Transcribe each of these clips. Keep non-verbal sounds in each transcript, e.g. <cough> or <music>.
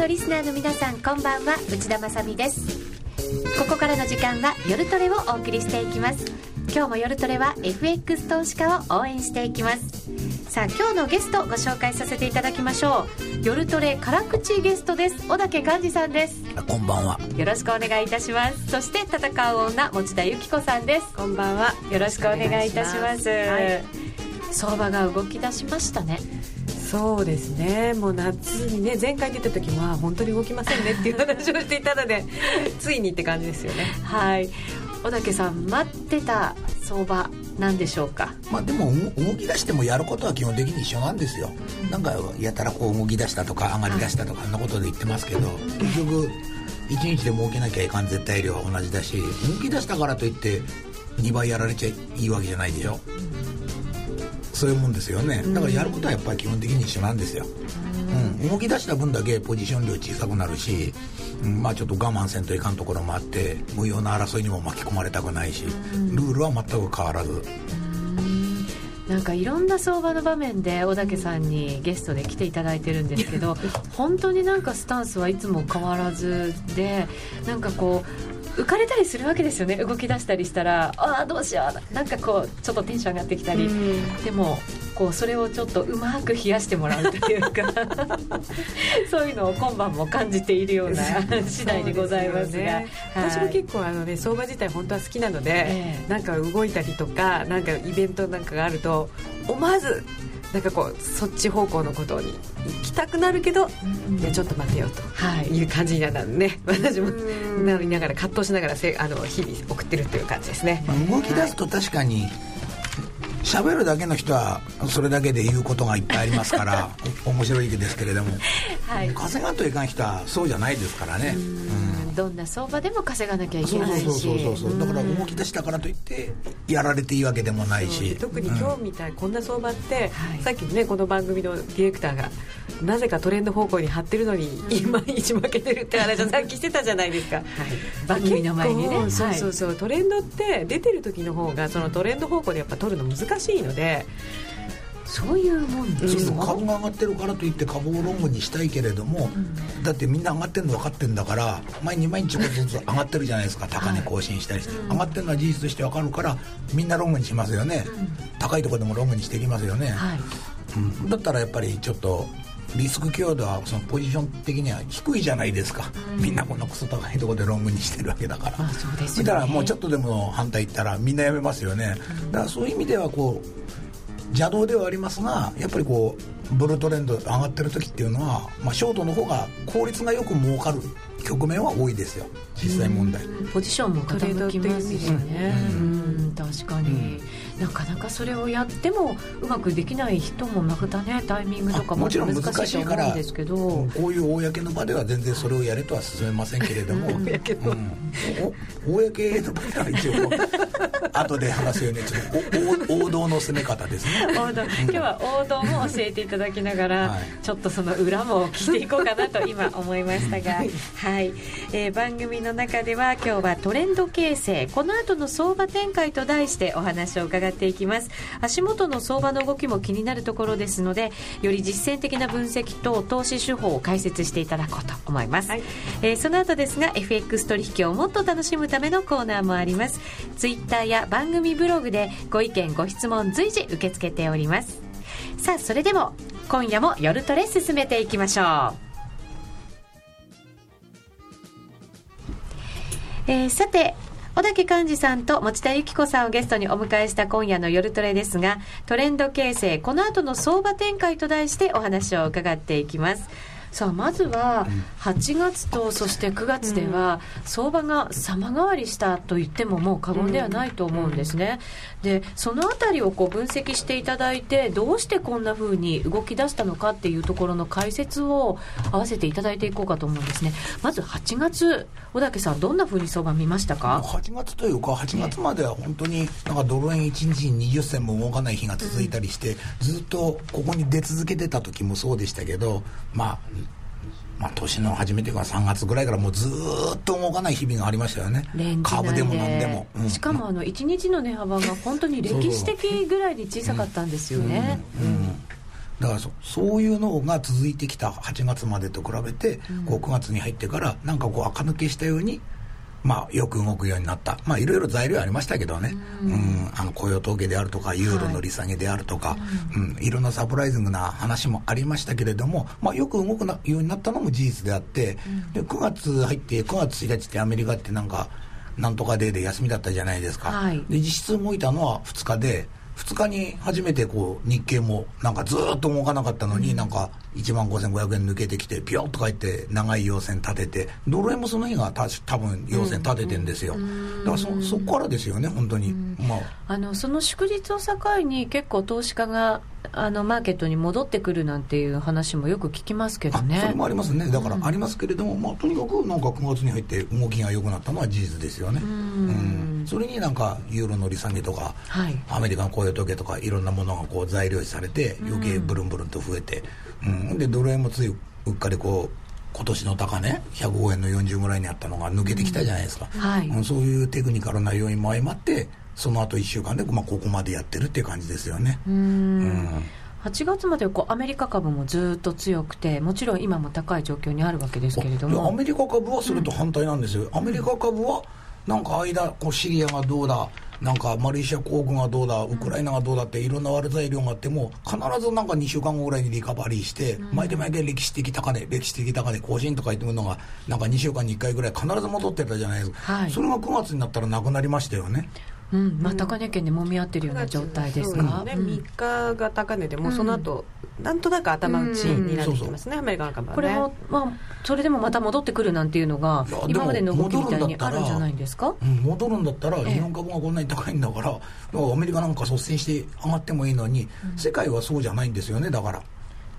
のリスナーの皆さんこんばんは。内田まさです。ここからの時間は夜トレをお送りしていきます。今日も夜トレは FX 投資家を応援していきます。さあ今日のゲストご紹介させていただきましょう。夜トレ辛口ゲストです。小竹寛治さんです。こんばんは。よろしくお願いいたします。そして戦う女持田由紀子さんです。こんばんは。よろしくお願いいたします、はい、相場が動き出しましたねそうですね。もう夏にね前回出た時は本当に動きませんねっていう話をしていたので <laughs> ついにって感じですよね。はい。小竹さん待ってた相場なんでしょうか？まあでも動き出してもやることは基本的に一緒なんですよ、うん、なんかやたらこう動き出したとか上がり出したとかあ。んなことで言ってますけど、結局1日でも起きなきゃいかん絶対量は同じだし動き出したからといって2倍やられちゃいいわけじゃないでしょ、うんそういうもんですよね。だからやることはやっぱり基本的に一緒なんですよ、うん、動き出した分だけポジション量小さくなるし、うん、まあちょっと我慢せんといかんところもあって無用な争いにも巻き込まれたくないしルールは全く変わらず。なんかいろんな相場の場面で小竹さんにゲストで来ていただいてるんですけど <laughs> 本当になんかスタンスはいつも変わらずでなんかこう浮かれたりするわけですよね。動き出したりしたらああどうしよう。なんかこうちょっとテンション上がってきたり、でもこうそれをちょっとうまく冷やしてもらうというか。<laughs> そういうのを今晩も感じているような次第でございますが、ね。はい、私も結構あの、ね、相場自体本当は好きなので、えー、なんか動いたりとかなんかイベントなんかが。あると思わずなんかこうそっち方向のことに行きたくなるけど、うん、いやちょっと待てよとい。う感じになるね、はい、私もなりながら葛藤しながらせあの日々送ってるっていう感じですね、まあ、動き出すと確かに、喋るだけの人はそれだけで言うことがいっぱいありますから <laughs> 面白いですけれども、はい、稼がんといかん人はそうじゃないですからね。うんどんな相場でも稼がなきゃいけないし。そうそうそうそうだから動き出したからといってやられていいわけでもないし。特に今日みたい、こんな相場って、さっきねこの番組のディレクターがなぜかトレンド方向に張ってるのに、いまいち負けてるって話をさっきしてたじゃないですか、はい、番組の前にね。そうそうそう、トレンドって出てる時の方がそのトレンド方向でやっぱ取るの難しいのでそういうもんですか株が上がってるからといって株をロングにしたいけれども、うん、だってみんな上がってるの分かってるんだから毎日毎日ちょっとずつ上がってるじゃないですか高値更新したりして、はい、上がってるのは事実として分かるからみんなロングにしますよね、うん、高いところでもロングにしていきますよね、はい。うん、だったらやっぱりちょっとリスク強度はそのポジション的には低いじゃないですか、うん、みんなこんなクソ高いところでロングにしてるわけだから、まあそうですね、だからもうちょっとでも反対言ったらみんなやめますよね、だからそういう意味ではこう邪道ではありますがやっぱりこうブルートレンド上がってる時っていうのは、まあ、ショートの方が効率がよく儲かる局面は多いですよ。実際問題。ポジションも傾きますよね、うん、確かに、なかなかそれをやってもうまくできない人もまたねタイミングとかも難しいと思うんですけど。こういう公の場では全然それをやれとは進めませんけれども、<laughs> うん、公の、うん、公の場では一応後で話すよね。ちょっと王道の攻め方ですね。王道。今日は王道も教えていただきながら、はい、ちょっとその裏も聞いていこうかなと今思いましたが。はい、えー、番組の中では今日はトレンド形成。この後の相場展開と題してお話を伺っていきます。足元の相場の動きも気になるところですのでより実践的な分析と投資手法を解説していただこうと思います、はい、えー、その後ですが FX 取引をもっと楽しむためのコーナーもあります。ツイッターや番組ブログでご意見ご質問随時受け付けております。さあそれでも今夜も夜トレ進めていきましょう。えー、さて小竹寛二さんと持田由紀子さんをゲストにお迎えした今夜の夜トレですがトレンド形成この後の相場展開と題してお話を伺っていきます。さあまずは8月とそして9月では相場が様変わりしたと言ってももう過言ではないと思うんですね。でそのあたりをこう分析していただいてどうしてこんなふうに動き出したのかっていうところの解説を合わせていただいていこうかと思うんですね。まず8月小竹さんどんなふうに相場見ましたか？8月というか8月までは本当になんかドル円1日に20銭も動かない日が続いたりして、ずっとここに出続けてた時もそうでしたけどまあまあ、年の初めてか3月ぐらいからもうずっと動かない日々がありましたよね。株でも何でも、うん、しかもあの1日の値幅が本当に歴史的ぐらいに小さかったんですよね、だからそそういうのが続いてきた8月までと比べて、こう9月に入ってからなんかこう垢抜けしたようにまあ、よく動くようになった、まあ、いろいろ材料ありましたけどね、うん、うん、あの雇用統計であるとか、ユーロの利下げであるとか、はい、うん、いろんなサプライズングな話もありましたけれども、まあ、よく動くようになったのも事実であって、うん、で9月入って、9月1日ってアメリカってなんか、なんとかデーで休みだったじゃないですか、はい、で実質動いたのは2日で、2日に初めてこう日経もなんかずっと動かなかったのに、なんか1万5500円抜けてきてピヨッとかいって長い陽線立ててドル円もその日がた多分陽線立ててんですよ、だからそそこからですよね本当に、まあ、あのその祝日を境に結構投資家があのマーケットに戻ってくるなんていう話もよく聞きますけどね。それもありますね。だからありますけれども、まあ、とにかくなんか9月に入って動きが良くなったのは事実ですよね。うん。それになんかユーロの利下げとか、はい、アメリカの雇用統計とかいろんなものがこう材料視されて余計ブルンブルンと増えて、うん、でドル円もついうっかりこう今年の高値105円の40ぐらいにあったのが抜けてきたじゃないですか、うん。はい、そういうテクニカルな要因も相まってその後1週間で、まあ、ここまでやってるっていう感じですよね。うん。うん。8月までこうアメリカ株もずっと強くてもちろん今も高い状況にあるわけですけれども。アメリカ株はそれと反対なんですよ、うん、アメリカ株はなんか間こうシリアがどうだなんかマレーシア航空がどうだ、ウクライナがどうだって、いろんな悪材料があっても、必ずなんか2週間後ぐらいにリカバリーして、毎回毎回歴史的高値、歴史的高値更新とか言ってるのが、なんか2週間に1回ぐらい必ず戻ってたじゃないですか、はい、それが9月になったらなくなりましたよね。うんまあ、高値圏でもみ合ってるような状態ですか、ね、3日が高値でもその後、うん、なんとなく頭打ちになってきますね、アメリカの株は、ね、これも、まあ、それでもまた戻ってくるなんていうのが今までの動きみたいにあるんじゃないですか？戻るんだったら日本株がこんなに高いんだから、ええ、アメリカなんか率先して上がってもいいのに、うん、世界はそうじゃないんですよねだから。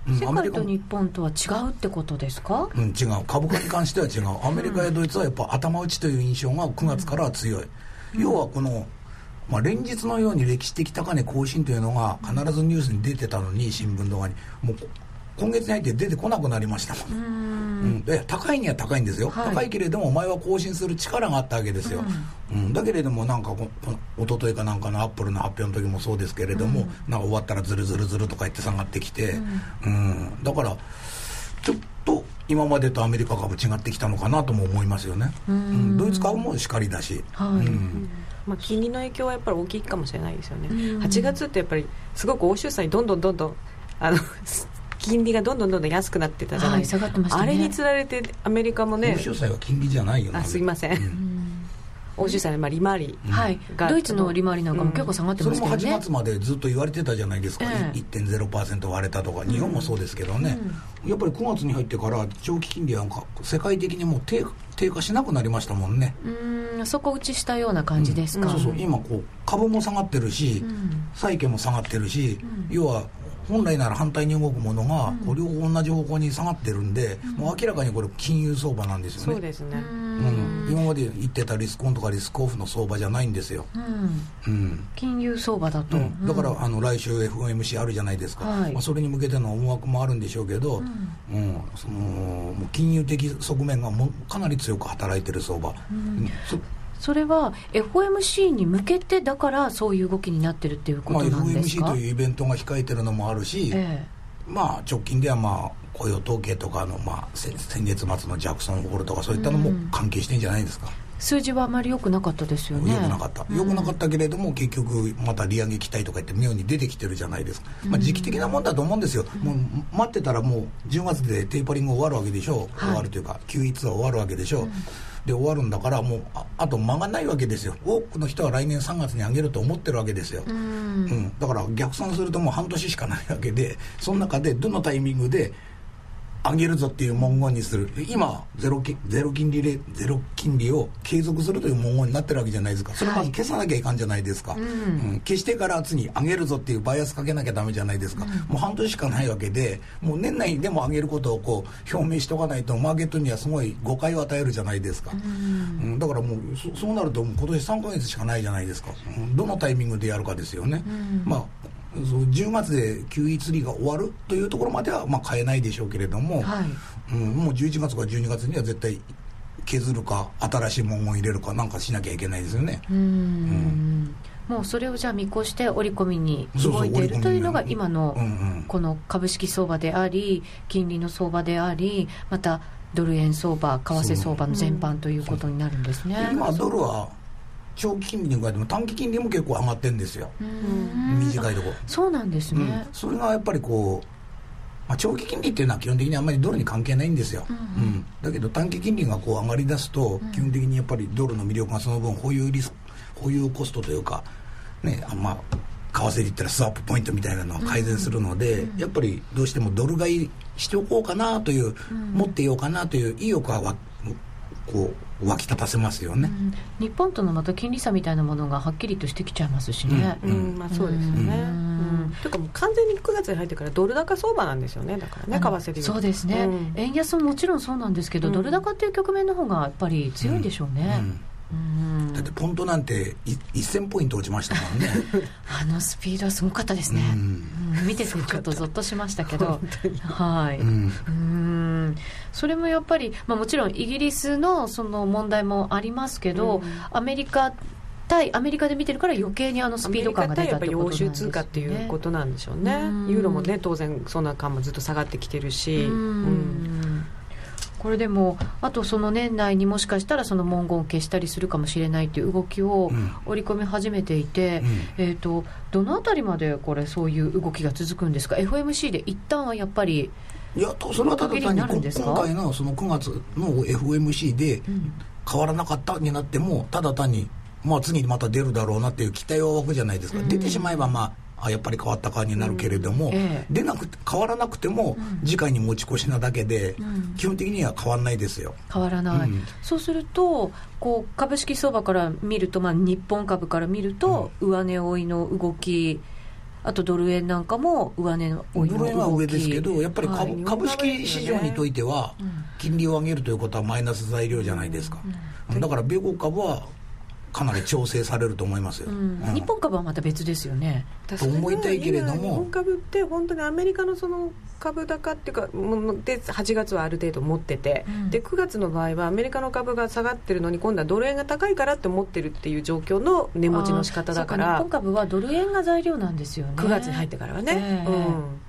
世界と日本とは違うってことですか、うん、違う。株価に関しては違う。アメリカやドイツはやっぱ頭打ちという印象が9月からは強い、うん、要はこのまあ、連日のように歴史的高値更新というのが必ずニュースに出てたのに新聞とかに。もう今月に入って出てこなくなりましたもん、うん、で高いには高いんですよ、はい、高いけれどもお前は更新する力があったわけですよ、うん、うん、だけれどもなんかこの一昨日かなんかのアップルの発表の時もそうですけれども、うん、なんか終わったらずるずるずるとか言って下がってきて、うん。だから今までとアメリカ株違ってきたのかなとも思いますよね、うん。ドイツ株もしかりだし、はい。うん。まあ、金利の影響はやっぱり大きいかもしれないですよね、8月ってやっぱりすごく欧州債どんどんどんどんあの金利がどんどんどんどん安くなってたじゃない。ですか、はいね、あれにつられてアメリカもね。欧州債は金利じゃないよあすいません、うん欧州債の利回り、はい、ドイツの利回りなんかも結構下がってますけどね、それも8月までずっと言われてたじゃないですか、えー、1.0%割れたとか、日本もそうですけどね、うん、やっぱり9月に入ってから、長期金利は世界的にもう低低下しなくなりましたもんね。うん底打ちしたような感じですか、うん、そうそう。今こう株も下がってるし、債券も下がってるし、要は本来なら反対に動くものが、こう両方同じ方向に下がってるんで、もう明らかにこれ金融相場なんですよね。そうですね、うん、今まで言ってたリスクオンとかリスクオフの相場じゃないんですよ、うん、金融相場だと、だからあの来週 FOMC あるじゃないですか、はい、まあ、それに向けての思惑もあるんでしょうけど、うん。その金融的側面がもかなり強く働いてる相場、うんそれは FOMC に向けてだからそういう動きになってるっていうことなんですか、まあ、FOMC というイベントが控えてるのもあるし、ええ、まあ直近ではまあ雇用統計とかの、まあ、先月末のジャクソンホールとかそういったのも関係してんじゃないですか、うん、数字はあまり良くなかったですよね。良くなかった。良くなかったけれども、うん、結局また利上げ期待とか言って妙に出てきてるじゃないですか、まあ、時期的なもんだと思うんですよ、うん、もう待ってたらもう10月でテーパリング終わるわけでしょう、はい、終わるというか Q1 は終わるわけでしょう、で終わるんだからもうああと間がないわけですよ。多くの人は来年3月に上げると思ってるわけですよ、うん、うん、だから逆算するともう半年しかないわけでその中でどのタイミングで上げるぞっていう文言にする。今ゼロゼロ金利でゼロ金利を継続するという文言になってるわけじゃないですか。それまず消さなきゃいかんじゃないですか、はい、うん、消してから次上げるぞっていうバイアスかけなきゃダメじゃないですか、うん、もう半年しかないわけでもう年内でも上げることをこう表明しておかないとマーケットにはすごい誤解を与えるじゃないですか、うん、うん、だからもうそうなると今年3か月しかないじゃないですか、どのタイミングでやるかですよね、まあそう10月で QE3 が終わるというところまではまあ変えないでしょうけれども、はい、うん、もう11月か12月には絶対削るか新しい文言を入れるかなんかしなきゃいけないですよね。うんもうそれをじゃあ見越して織り込みに動いているというのが今のこの株式相場であり金利の相場でありまたドル円相場為替相場の全般ということになるんですね。今ドルは長期金利に加えても短期金利も結構上がってるんですよ。短いとこ。そうなんですね、うん、それがやっぱりこうまあ、長期金利っていうのは基本的にあんまりドルに関係ないんですよ、うん、うん、だけど短期金利がこう上がりだすと、基本的にやっぱりドルの魅力がその分保有リス保有コストというかねあんま為替で言ったらスワップポイントみたいなのは改善するので、うん、やっぱりどうしてもドル買いしておこうかなという、うん、持っていようかなという意欲はこう湧き立たせますよね、うん、日本とのまた金利差みたいなものがはっきりとしてきちゃいますしね、うん。まあ、そうですよね、というかもう完全に9月に入ってからドル高相場なんですよね。だからね為替でそうですね、円安ももちろんそうなんですけど、ドル高っていう局面の方がやっぱり強いんでしょうね、だってポントなんて1000ポイント落ちましたもんね。<laughs> あのスピードはすごかったですね、うん、見ててちょっとぞっとしましたけど。はい、うん、うん。それもやっぱり、まあ、もちろんイギリスのその問題もありますけど、うん、アメリカ対アメリカで見てるから余計にあのスピード感が出たってことなんですよ、ね、通貨っていうことなんでしょうね。ユーロもね当然そんな感もずっと下がってきてるし。うんこれでも、あとその年内にもしかしたらその文言を消したりするかもしれないという動きを織り込み始めていて、うん、えーと、どのあたりまでこれ、そういう動きが続くんですか、FMC で一旦はやっぱり。いやそれはただ単に今回のその9月の FOMC で変わらなかったになってもただ単にまあ次また出るだろうなっていう期待は湧くじゃないですか、うん、出てしまえばまああやっぱり変わったかになるけれども、うんええ、出なく変わらなくても、次回に持ち越しなだけで、うん、基本的には変わらないですよ。変わらない、うん、そうするとこう株式相場から見ると、まあ、日本株から見ると、上値追いの動きあとドル円なんかも上値のドル円は上ですけど、やっぱり株はい、株式市場にといては、金利を上げるということはマイナス材料じゃないですか、だから米国株はかなり調整されると思いますよ、うん。うん、日本株はまた別ですよね。と思いたいけれども。日本株って本当にアメリカのその株高っていうかで8月はある程度持ってて、うん、で9月の場合はアメリカの株が下がってるのに今度はドル円が高いからって思ってるっていう状況の値持ちの仕方だから。日本株はドル円が材料なんですよね。9月に入ってからはね、えー、うん。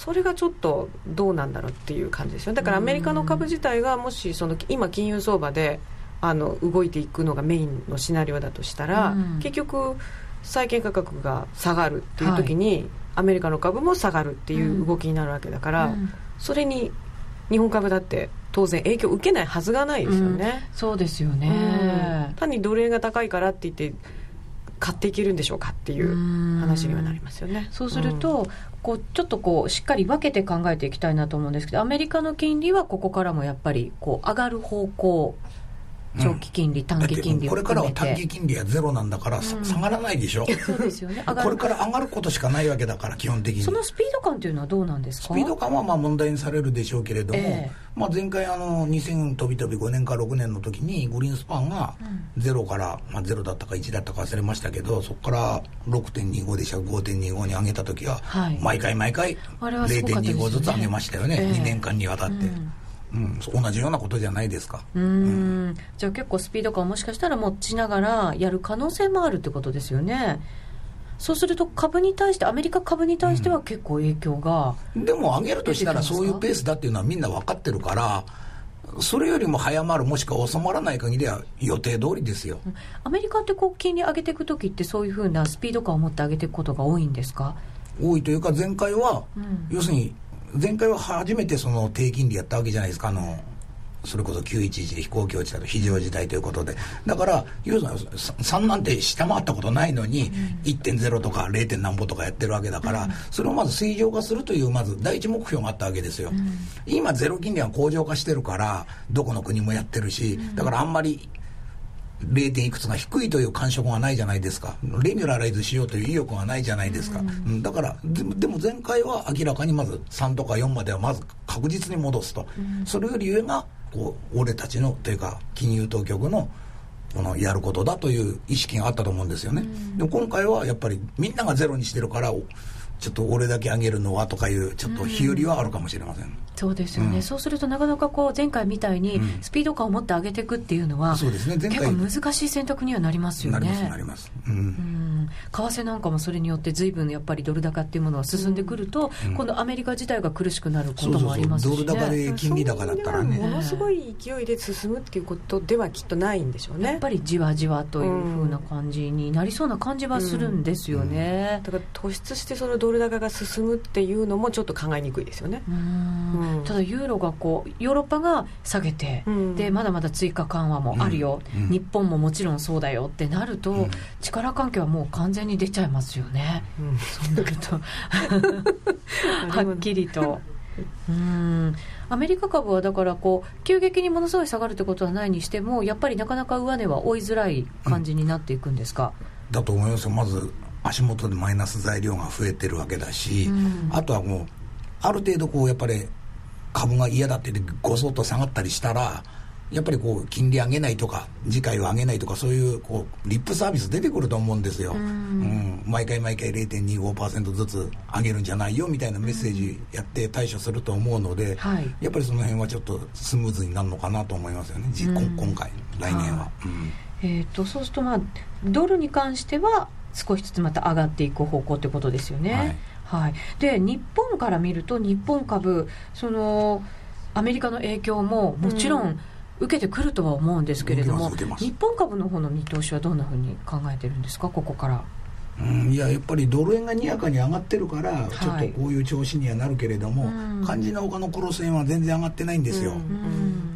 それがちょっとどうなんだろうっていう感じですよだからアメリカの株自体がもしその今金融相場であの動いていくのがメインのシナリオだとしたら、うん、結局債券価格が下がるっていう時に、はい、アメリカの株も下がるっていう動きになるわけだから、うん、それに日本株だって当然影響を受けないはずがないですよね、うん、そうですよね、単に奴隷が高いからって言って買っていけるんでしょうかっていう話にはなりますよね。そうすると、こうちょっとこうしっかり分けて考えていきたいなと思うんですけどアメリカの金利はここからもやっぱりこう上がる方向長期金利、短期金利これからは短期金利はゼロなんだから、下がらないでしょ。そうですよね。これから上がることしかないわけだから基本的に。そのスピード感というのはどうなんですか？スピード感はまあ問題にされるでしょうけれども、えー、まあ、前回あの2000飛び飛び5年か6年の時にグリーンスパンがゼロから、まあ、ゼロだったか1だったか忘れましたけどそこから6.25でした5.25に上げた時は、はい、毎回毎回0.25ずつ上げましたよね、えー、2年間にわたって。うんうん、同じようなことじゃないですか。うん、じゃあ結構スピード感もしかしたら持ちながらやる可能性もあるってことですよね。そうすると株に対してアメリカ株に対しては結構影響が、うん、でも上げるとしたらそういうペースだっていうのはみんな分かってるからそれよりも早まるもしくは収まらない限りは予定通りですよ。アメリカってこう金利上げていく時ってそういうふうなスピード感を持って上げていくことが多いんですか？多いというか前回は、うん、要するに前回は初めてその低金利やったわけじゃないですか。あのそれこそ911で飛行機落ちたと非常事態ということで。だから要するに3なんて下回ったことないのに、1.0とか 0. 何歩とかやってるわけだから、それをまず正常化するというまず第一目標があったわけですよ、今ゼロ金利は向上化してるからどこの国もやってるしだからあんまり 0. 点いくつが低いという感触がないじゃないですか。レギュラライズしようという意欲がないじゃないですか、うん、だからでも前回は明らかにまず3とか4まではまず確実に戻すと、うん、それより上がこう俺たちのというか金融当局のこのやることだという意識があったと思うんですよね、うん、でも今回はやっぱりみんながゼロにしてるからちょっと俺だけ上げるのはとかいうちょっと日和はあるかもしれません、そうですよね、うん、そうするとなかなかこう前回みたいにスピード感を持って上げていくっていうのは、うん、そうですね。結構難しい選択にはなりますよね。なりますなります、うん、為替なんかもそれによって随分やっぱりドル高っていうものが進んでくると、今度アメリカ自体が苦しくなることもありますし、ね、ドル高で金利高だったらね。ものすごい勢いで進むっていうことではきっとないんでしょうね。やっぱりじわじわというふうな感じになりそうな感じはするんですよね、だから突出してそのドル高が進むっていうのもちょっと考えにくいですよね。ただユーロがこうヨーロッパが下げて、うん、でまだまだ追加緩和もあるよ、うん、日本ももちろんそうだよってなると、うん、力関係はもう完全に出ちゃいますよね、そうなると。<laughs> はっきりと。うん。アメリカ株はだからこう急激にものすごい下がるってことはないにしてもやっぱりなかなか上値は追いづらい感じになっていくんですか、だと思いますまず足元でマイナス材料が増えてるわけだし、うん、あとはもうある程度こうやっぱり株が嫌だってごそっと下がったりしたらやっぱりこう金利上げないとか次回は上げないとかそういうこうリップサービス出てくると思うんですよ、うん、うん、毎回毎回0.25%ずつ上げるんじゃないよみたいなメッセージやって対処すると思うので、はい、やっぱりその辺はちょっとスムーズになるのかなと思いますよね、うん、今回来年は。えーと、そうすると、まあ、ドルに関しては少しずつまた上がっていく方向ということですよね。はい。はい、で日本から見ると日本株そのアメリカの影響ももちろん受けてくるとは思うんですけれども、日本株の方の見通しはどんなふうに考えてるんですか？ここから。うん、いややっぱりドル円がにやかに上がってるから、ちょっとこういう調子にはなるけれども、肝心な他のクロス円は全然上がってないんですよ、うん、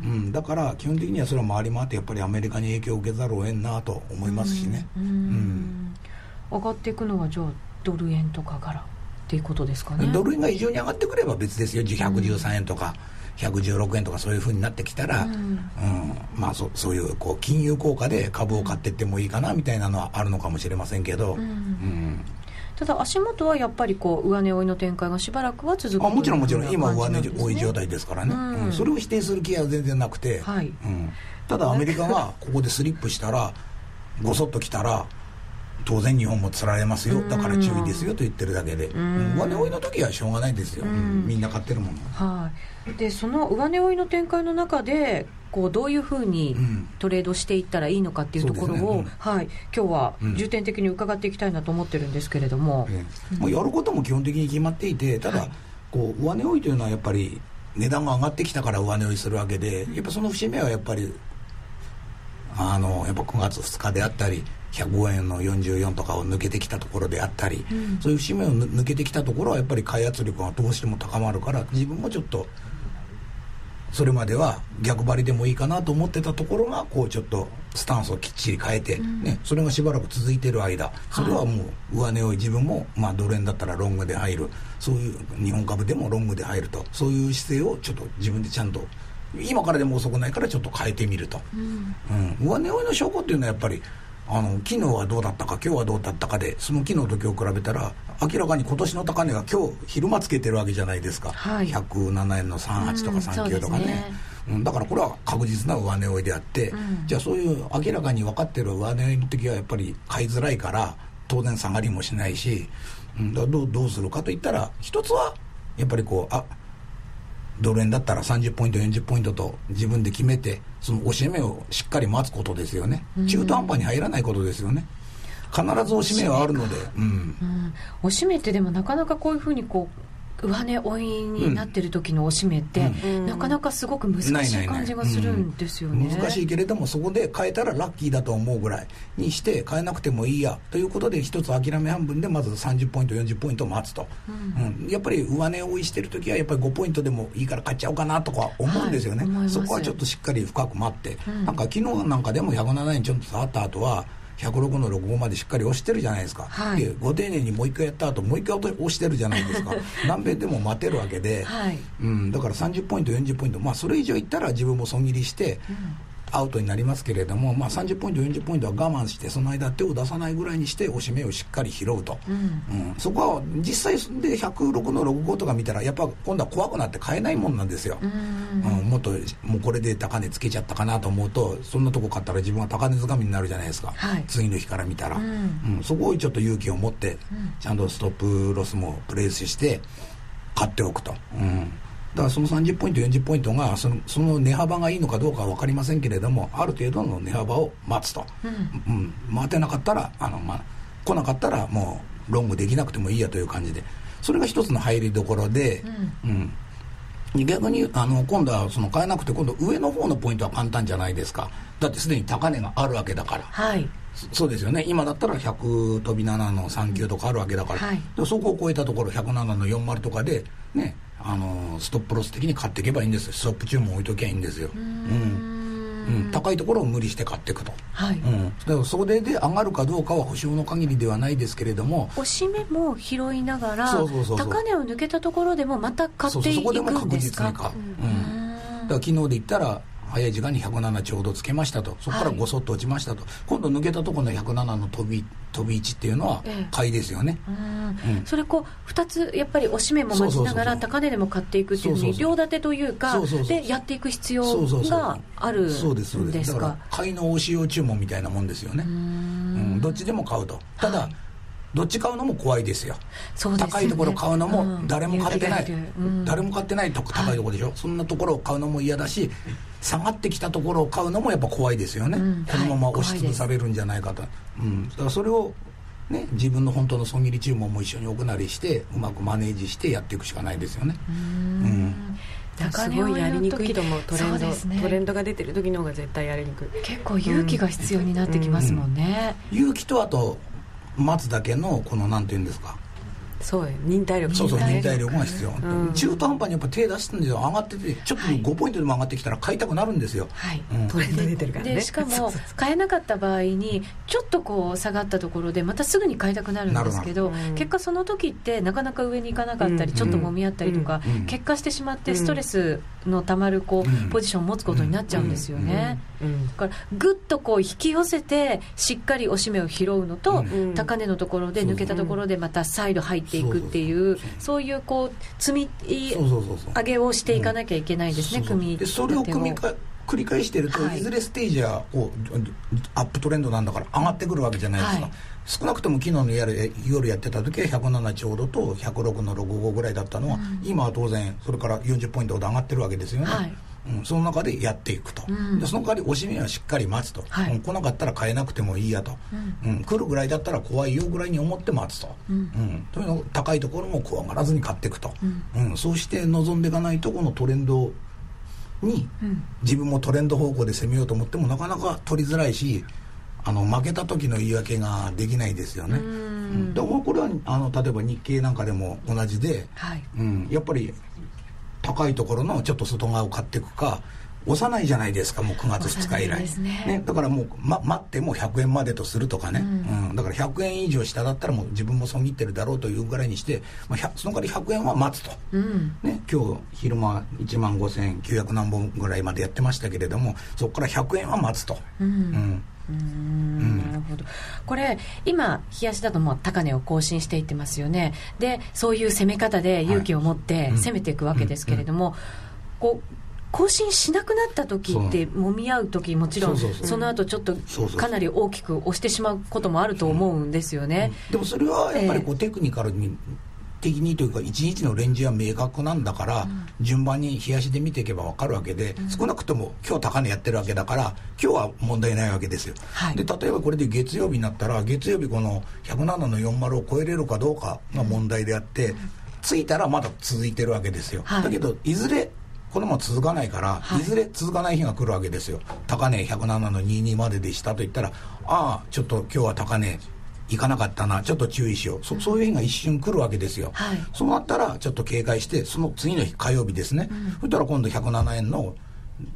うん、だから基本的にはそれは回り回ってやっぱりアメリカに影響を受けざるを得んなと思いますしね、うん、上がっていくのはじゃあドル円とかからっていうことですかね。ドル円が異常に上がってくれば別ですよ。113円とか、116円とかそういうふうになってきたら、うん、うん、まあそそういうこう金融効果で株を買っていってもいいかなみたいなのはあるのかもしれませんけど、うん、うん。ただ足元はやっぱりこう上値追いの展開がしばらくは続くあもちろんもちろん。今上値追い状態ですからね、うん、それを否定する気は全然なくて、はい。うん、ただアメリカがここでスリップしたらごそっときたら当然日本もつられますよだから注意ですよと言ってるだけで、上値追いの時はしょうがないですよ、みんな買ってるもの。はい、でその上値追いの展開の中でこうどういうふうにトレードしていったらいいのかっていうところを、ね。うん、はい、今日は重点的に伺っていきたいなと思ってるんですけれども、うん、もうやることも基本的に決まっていてただ、はい、こう上値追いというのはやっぱり値段が上がってきたから上値追いするわけでやっぱその節目はやっぱりあのやっぱ9月2日であったり105円の44とかを抜けてきたところであったり、うん、そういう節目を抜けてきたところはやっぱり買い圧力がどうしても高まるから自分もちょっとそれまでは逆張りでもいいかなと思ってたところがこうちょっとスタンスをきっちり変えて、ね、それがしばらく続いてる間それはもう上値を自分も、まあ、ドル円だったらロングで入る。そういう日本株でもロングで入ると。そういう姿勢をちょっと自分でちゃんと今からでも遅くないからちょっと変えてみると、うん、うん、上値追いの証拠っていうのはやっぱりあの昨日はどうだったか今日はどうだったかでその昨日と今日比べたら明らかに今年の高値が今日昼間つけてるわけじゃないですか、はい、107円の38とか39とかね,、うん、だからこれは確実な上値追いであって、うん、じゃあそういう明らかに分かってる上値追いの時はやっぱり買いづらいから当然下がりもしないし、うん、だどうどうするかといったら一つはやっぱりこうあドル円だったら30ポイント40ポイントと自分で決めてその押し目をしっかり待つことですよね、中途半端に入らないことですよね。必ず押し目はあるので、うん、うん、押し目ってでもなかなかこういうふうにこう上値追いになってる時のおしめって、うん、なかなかすごく難しい感じがするんですよね、難しいけれどもそこで変えたらラッキーだと思うぐらいにして変えなくてもいいやということで一つ諦め半分でまず30ポイント40ポイント待つと、うん、やっぱり上値追いしてる時はやっぱり5ポイントでもいいから買っちゃおうかなとか思うんですよね、はい、そこはちょっとしっかり深く待って、なんか昨日なんかでも107円ちょっと触った後は106の65までしっかり押してるじゃないですか、はい、でご丁寧にもう一回やった後もう一回押してるじゃないですか。<laughs> 何遍でも待てるわけで、はい、うん、だから30ポイント40ポイントまあそれ以上いったら自分も損切りして、うんアウトになりますけれども、まあ、30ポイント40ポイントは我慢してその間手を出さないぐらいにして押し目をしっかり拾うと、うん、うん、そこは実際で106の65とか見たらやっぱ今度は怖くなって買えないもんなんですよ、うん、うん、もっともうこれで高値つけちゃったかなと思うとそんなとこ買ったら自分は高値掴みになるじゃないですか、はい、次の日から見たら、うん。そこをちょっと勇気を持ってちゃんとストップロスもプレイスして買っておくと。うんだからその30ポイント、40ポイントがそのその値幅がいいのかどうかは分かりませんけれども、ある程度の値幅を待つと、うん、うん、待てなかったら、あのまあ、来なかったらもうロングできなくてもいいやという感じで、それが一つの入りどころで、うん、うん。逆にあの今度はその買えなくて今度上の方のポイントは簡単じゃないですか。だってすでに高値があるわけだから、はい、そうですよね。今だったら100飛び7の3級とかあるわけだから、はい、そこを超えたところ107の40とかでねあのストップロス的に買っていけばいいんです。ストップ注文置いときゃいいんですよ。うん。うん、高いところを無理して買っていくと、はい。うん、だからそれで上がるかどうかは保証の限りではないですけれども。押し目も拾いながら高値を抜けたところでもまた買っていくんですか？そこでも確実に買う、うん、だから昨日で言ったら早い時間に107ちょうどつけましたと。そこからごそっと落ちましたと、はい、今度抜けたところの107の飛び飛び位置っていうのは買いですよね、ええうん、それこう2つやっぱり押し目も待ちながら高値でも買っていくっていうふうに両立てというかでやっていく必要があるんですか？そうですそうです。だから買いの押し用注文みたいなもんですよね。うん、どっちでも買うと。ただ、はい。どっち買うのも怖いですよ、すね、高いところ買うのも誰も買ってない、うん、誰も買ってないと高いところでしょ、はい、そんなところを買うのも嫌だし下がってきたところを買うのもやっぱ怖いですよね、うん、このまま押しつぶされるんじゃないかと、はい、うん、だからそれをね、自分の本当の損切り注文も一緒に置くなりしてうまくマネージしてやっていくしかないですよね。うん。すごいやりにくいと思うトレンド、ね、トレンドが出てる時の方が絶対やりにくい。結構勇気が必要になってきますもんね、うん。うん、勇気とあと待つだけのこのなんていうんですかそう忍耐力。そうそう忍耐力。が必要、うん、中途半端にやっぱ手出すんですよ上がってて。ちょっと5ポイントでも上がってきたら買いたくなるんですよ、はい。うん、トレンド出てるからね。でしかも買えなかった場合にちょっとこう下がったところでまたすぐに買いたくなるんですけど結果その時ってなかなか上に行かなかったり、ちょっともみ合ったりとか、結果してしまってストレスのたまるこう、ポジションを持つことになっちゃうんですよね、だからぐっとこう引き寄せてしっかり押し目を拾うのと、高値のところで抜けたところでまた再度入っていくっていうそういうこう積み上げをしていかなきゃいけないですね、組でそれを組みか繰り返してると、はい、いずれステージはこうアップトレンドなんだから上がってくるわけじゃないですか、はい、少なくとも昨日の夜夜やってた時は107ちょうどと106の65ぐらいだったのは、うん、今は当然それから40ポイントほど上がってるわけですよね、はいうん、その中でやっていくと、うん、でその代わり押し目はしっかり待つと、はい、うん、来なかったら買えなくてもいいやと、うん、うん、来るぐらいだったら怖いよぐらいに思って待つと、うん。というの高いところも怖がらずに買っていくと、うん。そうして臨んでいかないとこのトレンドに、自分もトレンド方向で攻めようと思ってもなかなか取りづらいしあの負けた時の言い訳ができないですよね。うん、でもこれはあの例えば日経なんかでも同じで、はい。うん、やっぱり高いところのちょっと外側を買っていくか押さないじゃないですかもう9月2日以来、ね、ね、だからもう、ま、待っても100円までとするとかね、うん、うん、だから100円以上下だったらもう自分も損切ってるだろうというぐらいにして、まあ、その代わり100円は待つと、うん、ね、今日昼間1万5900何本ぐらいまでやってましたけれどもそこから100円は待つと。うん、うん。うんなるほど。これ今冷やしだともう高値を更新していってますよね。でそういう攻め方で勇気を持って攻めていくわけですけれども、こう更新しなくなった時って揉み合う時もちろんその後ちょっとかなり大きく押してしまうこともあると思うんですよね、でもそれはやっぱりこうテクニカルに的にというか一日のレンジは明確なんだから、うん、順番に冷やしで見ていけば分かるわけで、うん、少なくとも今日高値やってるわけだから今日は問題ないわけですよ、はい、で例えばこれで月曜日になったら月曜日この107の40を超えれるかどうかが問題であって、うん、ついたらまだ続いてるわけですよ、はい、だけどいずれこれも続かないから、はい、いずれ続かない日が来るわけですよ。高値107の22まででしたと言ったらああちょっと今日は高値行かなかったなちょっと注意しよう。そそういう日が一瞬来るわけですよ、はい、そうなったらちょっと警戒してその次の日火曜日ですね、うん、そしたら今度107円の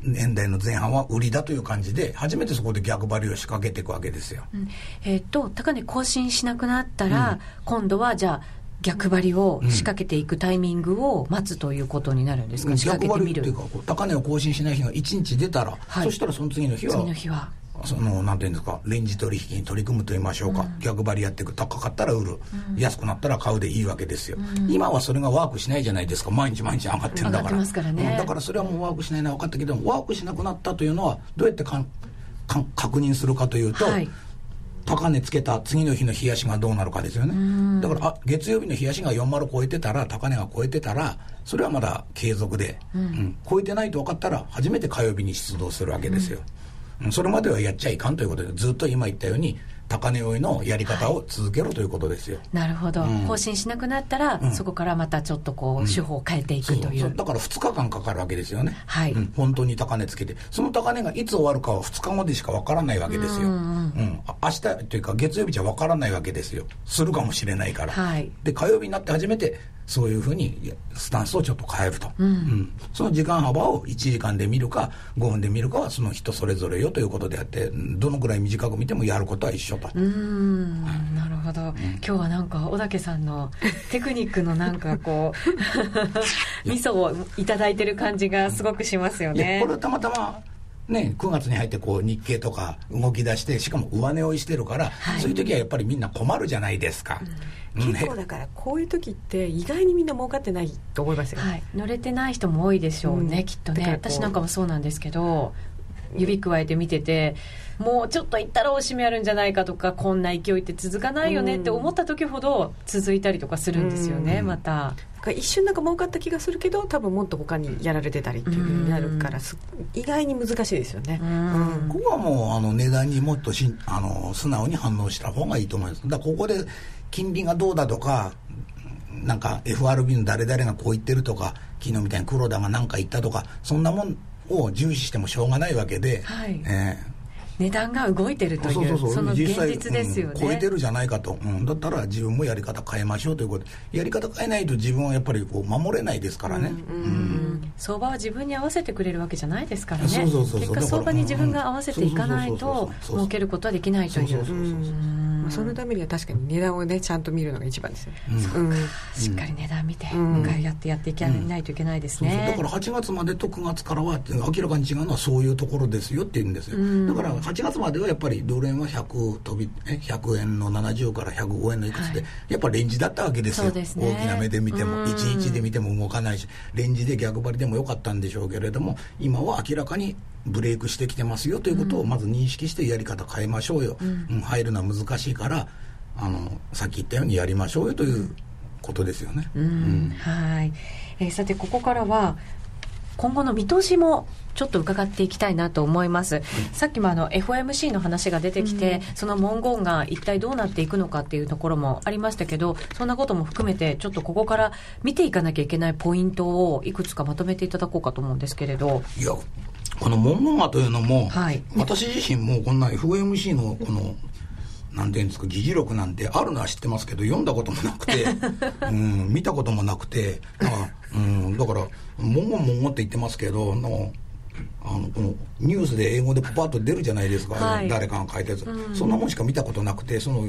年代の前半は売りだという感じで初めてそこで逆張りを仕掛けていくわけですよ、うん、えー、っと高値更新しなくなったら、うん、今度はじゃあ逆張りを仕掛けていくタイミングを待つということになるんですか、うん、仕掛けてみる逆張りっていうか高値を更新しない日が1日出たら、はい、そしたらその次の日は次の日はそのなんていうんですかレンジ取引に取り組むと言いましょうか、うん、逆張りやっていく高かったら売る、うん、安くなったら買うでいいわけですよ、うん、今はそれがワークしないじゃないですか。毎日毎日上がってるんだから。から、ね、だからそれはもうワークしないのは分かったけどワークしなくなったというのはどうやってかんか確認するかというと、はい、高値つけた次の日の冷やしがどうなるかですよね。だからあ月曜日の冷やしが40超えてたら高値が超えてたらそれはまだ継続で、うん。超えてないと分かったら初めて火曜日に出動するわけですよ、それまではやっちゃいかんということでずっと今言ったように高値追いのやり方を続けろということですよ、なるほど、うん、更新しなくなったら、うん、そこからまたちょっとこう、手法を変えていくという。だから2日間かかるわけですよね。はい、本当に高値つけて。その高値がいつ終わるかは2日後でしかわからないわけですよ、うん、明日というか月曜日じゃわからないわけですよ。するかもしれないから、はい、で火曜日になって初めてそういうふうにスタンスをちょっと変えると、うん、うん、その時間幅を1時間で見るか5分で見るかはその人それぞれよということであってどのくらい短く見てもやることは一緒と。うん。なるほど、うん、今日はなんか小竹さんのテクニックのなんかこう <laughs> <laughs> 味噌を頂いてる感じがすごくしますよね。これはたまたまね、9月に入ってこう日経とか動き出してしかも上値追いしてるから、はい、そういう時はやっぱりみんな困るじゃないですか、うん、結構だからこういう時って意外にみんな儲かってないと思いますよ、はい、乗れてない人も多いでしょうね、うん、きっとね。私なんかもそうなんですけど指くわえて見ててもうちょっと行ったらおしめあるんじゃないかとかこんな勢いって続かないよねって思った時ほど続いたりとかするんですよね、また。一瞬なんか儲かった気がするけど多分もっと他にやられてたりっていうふうになるから意外に難しいですよね、ここはもうあの値段にもっとしあの素直に反応した方がいいと思います。だからここで金利がどうだとかなんか FRB の誰々がこう言ってるとか昨日みたいに黒田が何か言ったとかそんなもんを重視してもしょうがないわけで、はい。えー値段が動いてるというそうそうそう。その現実ですよね、うん、超えてるじゃないかと、うん、だったら自分もやり方変えましょうということ。やり方変えないと自分はやっぱりこう守れないですからね、うんうん、相場は自分に合わせてくれるわけじゃないですからね。そうそうそう結果相場に自分が合わせていかないと儲けることはできないという。そのためには確かに値段をねちゃんと見るのが一番ですよね、うん、しっかり値段見て、向かい合ってやっていかないといけないですね、だから8月までと9月からは明らかに違うのはそういうところですよって言うんですよ、だから8月まではやっぱりドル円は100飛び100円の70から105円のいくつで、はい、やっぱレンジだったわけですよ、ね、大きな目で見ても1日で見ても動かないしレンジで逆張りでもよかったんでしょうけれども今は明らかにブレイクしてきてますよということをまず認識してやり方変えましょうよ、うん、うん、入るのは難しいからあのさっき言ったようにやりましょうよということですよね。うん、うん、はい、えー、さてここからは今後の見通しもちょっと伺っていきたいなと思います、さっきもあの FOMC の話が出てきて、うん、その文言が一体どうなっていくのかっていうところもありましたけどそんなことも含めてちょっとここから見ていかなきゃいけないポイントをいくつかまとめていただこうかと思うんですけれど。いやこの文言がというのも、はい、私自身もこんな FOMC のこのなんていうんですか議事録なんてあるのは知ってますけど読んだこともなくて、<laughs> うん、見たこともなくてだから,、うん、だから文言文言って言ってますけどのあのこのニュースで英語でパパッと出るじゃないですか、はい、誰かが書いたやつ、うん、そんなもんしか見たことなくてその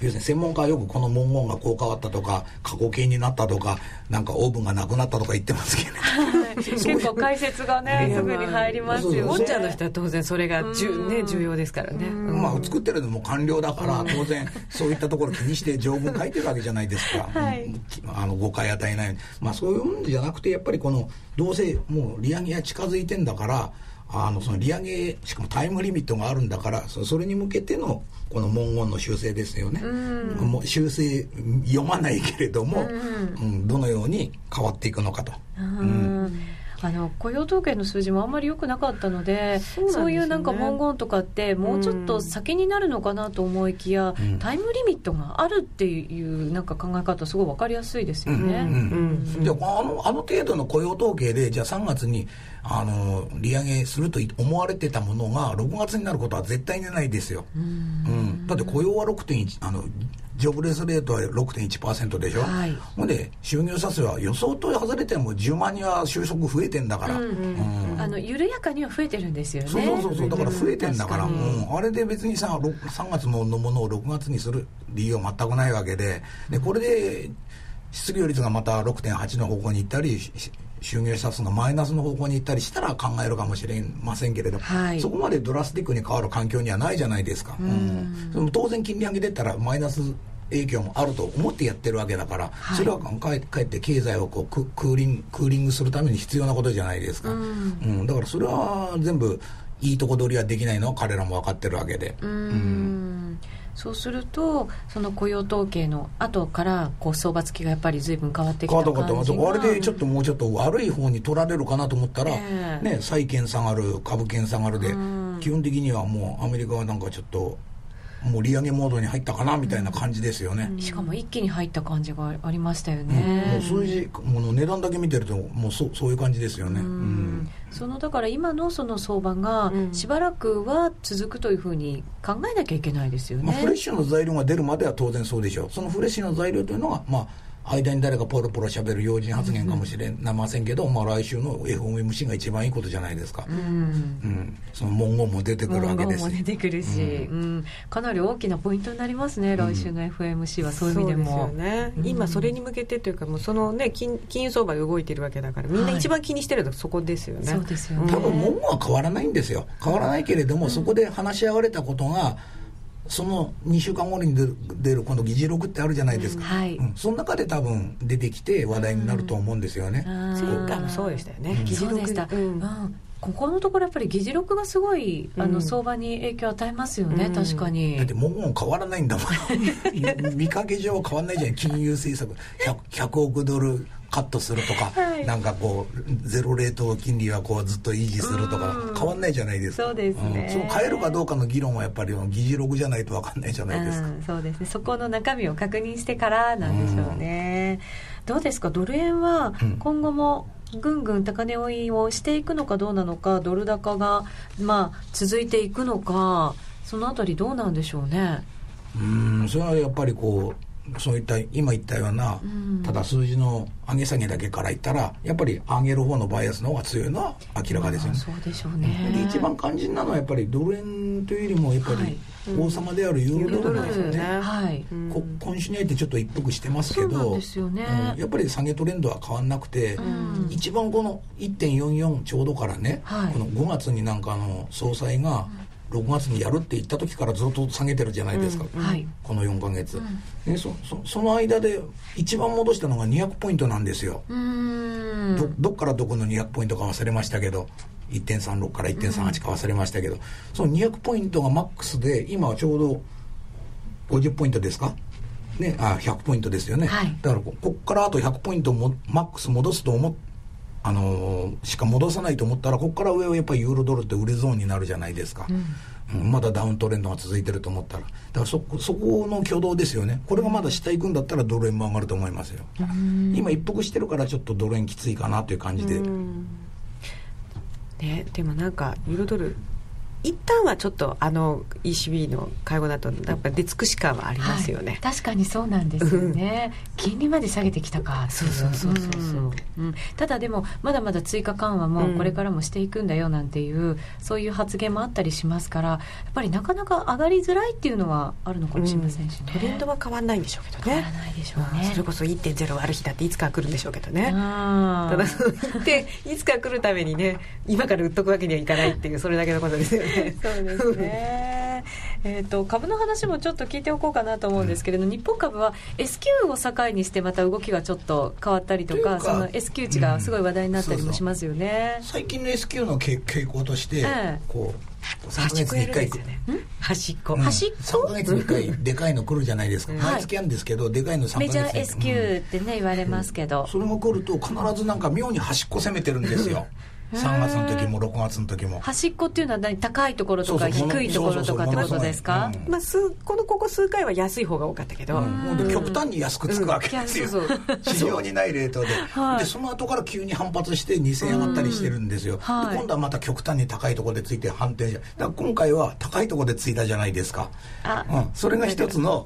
要するに専門家はよくこの文言がこう変わったとか過去形になったとかなんかオーブンがなくなったとか言ってますけど、ね、結構解説がねすぐに入りますよね。ウォッチャーの人は当然それがじゅ、ね、重要ですからね、まあ作ってるのも完了だから当然そういったところ気にして条文書いてるわけじゃないですか、はい、あの誤解与えないまあそういうんじゃなくてやっぱりこのどうせもう利上げが近づいてんだからあのその利上げしかもタイムリミットがあるんだからそれに向けてのこの文言の修正ですよね、うん、もう修正読まないけれども、うん、うん、どのように変わっていくのかと。うんあの雇用統計の数字もあんまり良くなかったのでそう、ね,、いうなんか文言とかってもうちょっと先になるのかなと思いきや、うん、タイムリミットがあるっていうなんか考え方すごい分かりやすいですよね。であのあの程度の雇用統計でじゃあ3月にあの利上げすると思われてたものが6月になることは絶対にないですよ。うん、だって雇用は6.1あのジョブレスレートは6.1%でしょ、はい、ほんで就業者数は予想と外れても10万人は就職増えてんだから、うんうん。うん、あの緩やかには増えてるんですよね。そうそうそう。だから増えてんだから、うん、あれで別にさ3月のものを6月にする理由は全くないわけで。でこれで失業率がまた6.8の方向に行ったり就業者数のマイナスの方向に行ったりしたら考えるかもしれませんけれど、はい、そこまでドラスティックに変わる環境にはないじゃないですか、うん、うん、当然金利上げてったらマイナス影響もあると思ってやってるわけだから、はい、それはかえかえって経済をこうククーリンクーリングするために必要なことじゃないですか、うん、うん、だからそれは全部いいとこ取りはできないのは彼らも分かってるわけで。うんそうするとその雇用統計の後からこう相場付きがやっぱり随分変わってきた感じが。あれでちょっともうちょっと悪い方に取られるかなと思ったら、えー、ね、債券下がる株券下がるで、基本的にはもうアメリカはなんかちょっともう利上げモードに入ったかなみたいな感じですよね、しかも一気に入った感じがありましたよね、うん、もう数字もの値段だけ見てるともうそそういう感じですよね、うん、そのだから今のその相場がしばらくは続くというふうに考えなきゃいけないですよね、まあ、フレッシュの材料が出るまでは当然そうでしょう。そのフレッシュの材料というのはまあ間に誰かポロポロしゃべる要人発言かもしれませんけど、うん、まあ、来週の FOMC が一番いいことじゃないですか、うん、うん、その文言も出てくるわけです。文言も出てくるし、うん、かなり大きなポイントになりますね、来週の FOMC はそういう意味でも。でね、今それに向けてというかもうその、ね、金金融相場動いてるわけだからみんな一番気にしてるのはそこですよね、そうですよね。多分文言は変わらないんですよ。変わらないけれども、そこで話し合われたことがその2週間後に出る出る今度議事録ってあるじゃないですか、うんはい、うん、その中で多分出てきて話題になると思うんですよね、前回もそうでしたよね、議事録で。した、うん。ここのところやっぱり議事録がすごい、あの相場に影響を与えますよね、うん、確かに。だって文言変わらないんだもん。<laughs> 見かけ上は変わらないじゃん金融政策。100, 100億ドルカットするとか、はい、なんかこうゼロレート金利はこうずっと維持するとか変わんないじゃないですか。そうですね、うん、そう変えるかどうかの議論はやっぱり議事録じゃないと分かんないじゃないですか、そうですね。そこの中身を確認してからなんでしょうね、うどうですか？ドル円は今後も、ぐんぐん高値追いをしていくのかどうなのかドル高が、まあ、続いていくのかそのあたりどうなんでしょうね。うん。それはやっぱりこうそういった今言ったような、ただ数字の上げ下げだけから言ったらやっぱり上げる方のバイアスの方が強いのは明らかですよね。そうでしょうね。で一番肝心なのはやっぱりドル円というよりもやっぱり王様であるユーロドルですよね。はい、今週に入ってちょっと一服してますけど、ね。うん、やっぱり下げトレンドは変わんなくて、うん、一番この1.44ちょうどからね、はい、この5月になんかの総裁が、うん6月にやるって言った時からずっと下げてるじゃないですか、うんはい、この4か月、うん、そそその間で一番戻したのが200ポイントなんですよ。どどっからどこの200ポイントか忘れましたけど1.36から1.38か忘れましたけど、うん、その200ポイントがマックスで今はちょうど50ポイントですか？ね、あ100ポイントですよね、はい、だからここからあと100ポイントもマックス戻すと思ってあのしか戻さないと思ったらここから上はやっぱりユーロドルって売れゾーンになるじゃないですか、うん、まだダウントレンドが続いてると思ったら。だからそそこの挙動ですよね。これがまだ下行くんだったらドル円も上がると思いますよ。今一服してるからちょっとドル円きついかなという感じで。ね、でもなんかユーロドル一旦はちょっとあの ECB の会合だとやっぱ出尽くし感はありますよね、はい、確かにそうなんですよね、金利まで下げてきたかそうそうそうそうそう、うん、ただでもまだまだ追加緩和もこれからもしていくんだよなんていう、うん、そういう発言もあったりしますからやっぱりなかなか上がりづらいっていうのはあるのかもしれませんし、ね。うん、トレンドは変わらないんでしょうけどね。変わらないでしょうね。それこそ1.0ある日だっていつか来るんでしょうけどね。ただその1いつか来るためにね今から売っとくわけにはいかないっていうそれだけのことですよねそうですね。えと株の話もちょっと聞いておこうかなと思うんですけれど、うん、日本株は S q を境にしてまた動きがちょっと変わったりとかその S q 値がすごい話題になったりもしますよね、うん、そうそう最近の S q の傾向として、ええ、こう3か月に1回端っこ端っこ3か月に1回 <laughs> でかいの来るじゃないですか、毎月あるんですけどでかいの3か月メジャー S q ってね、言われますけど。それが来ると必ずなんか妙に端っこ攻めてるんですよ <laughs> 3月の時も6月の時も。端っこっていうのは何？高いところとか低いところとかってことですかまあ、数このここ数回は安い方が多かったけど、うん、極端に安くつくわけですよ、うん、市場にないレートではい、でその後から急に反発して2000円上がったりしてるんですよ、はい、今度はまた極端に高いところでついて反転じゃだから今回は高いところでついたじゃないですかうん、それが一つの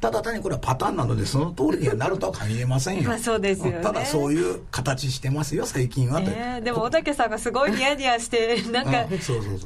ただ単にこれはパターンなのでその通りにはなるとは限りませんよまあそうですよ、ね、ただそういう形してますよ最近は、えー、でも小竹さんがすごいニヤニヤしてなんか、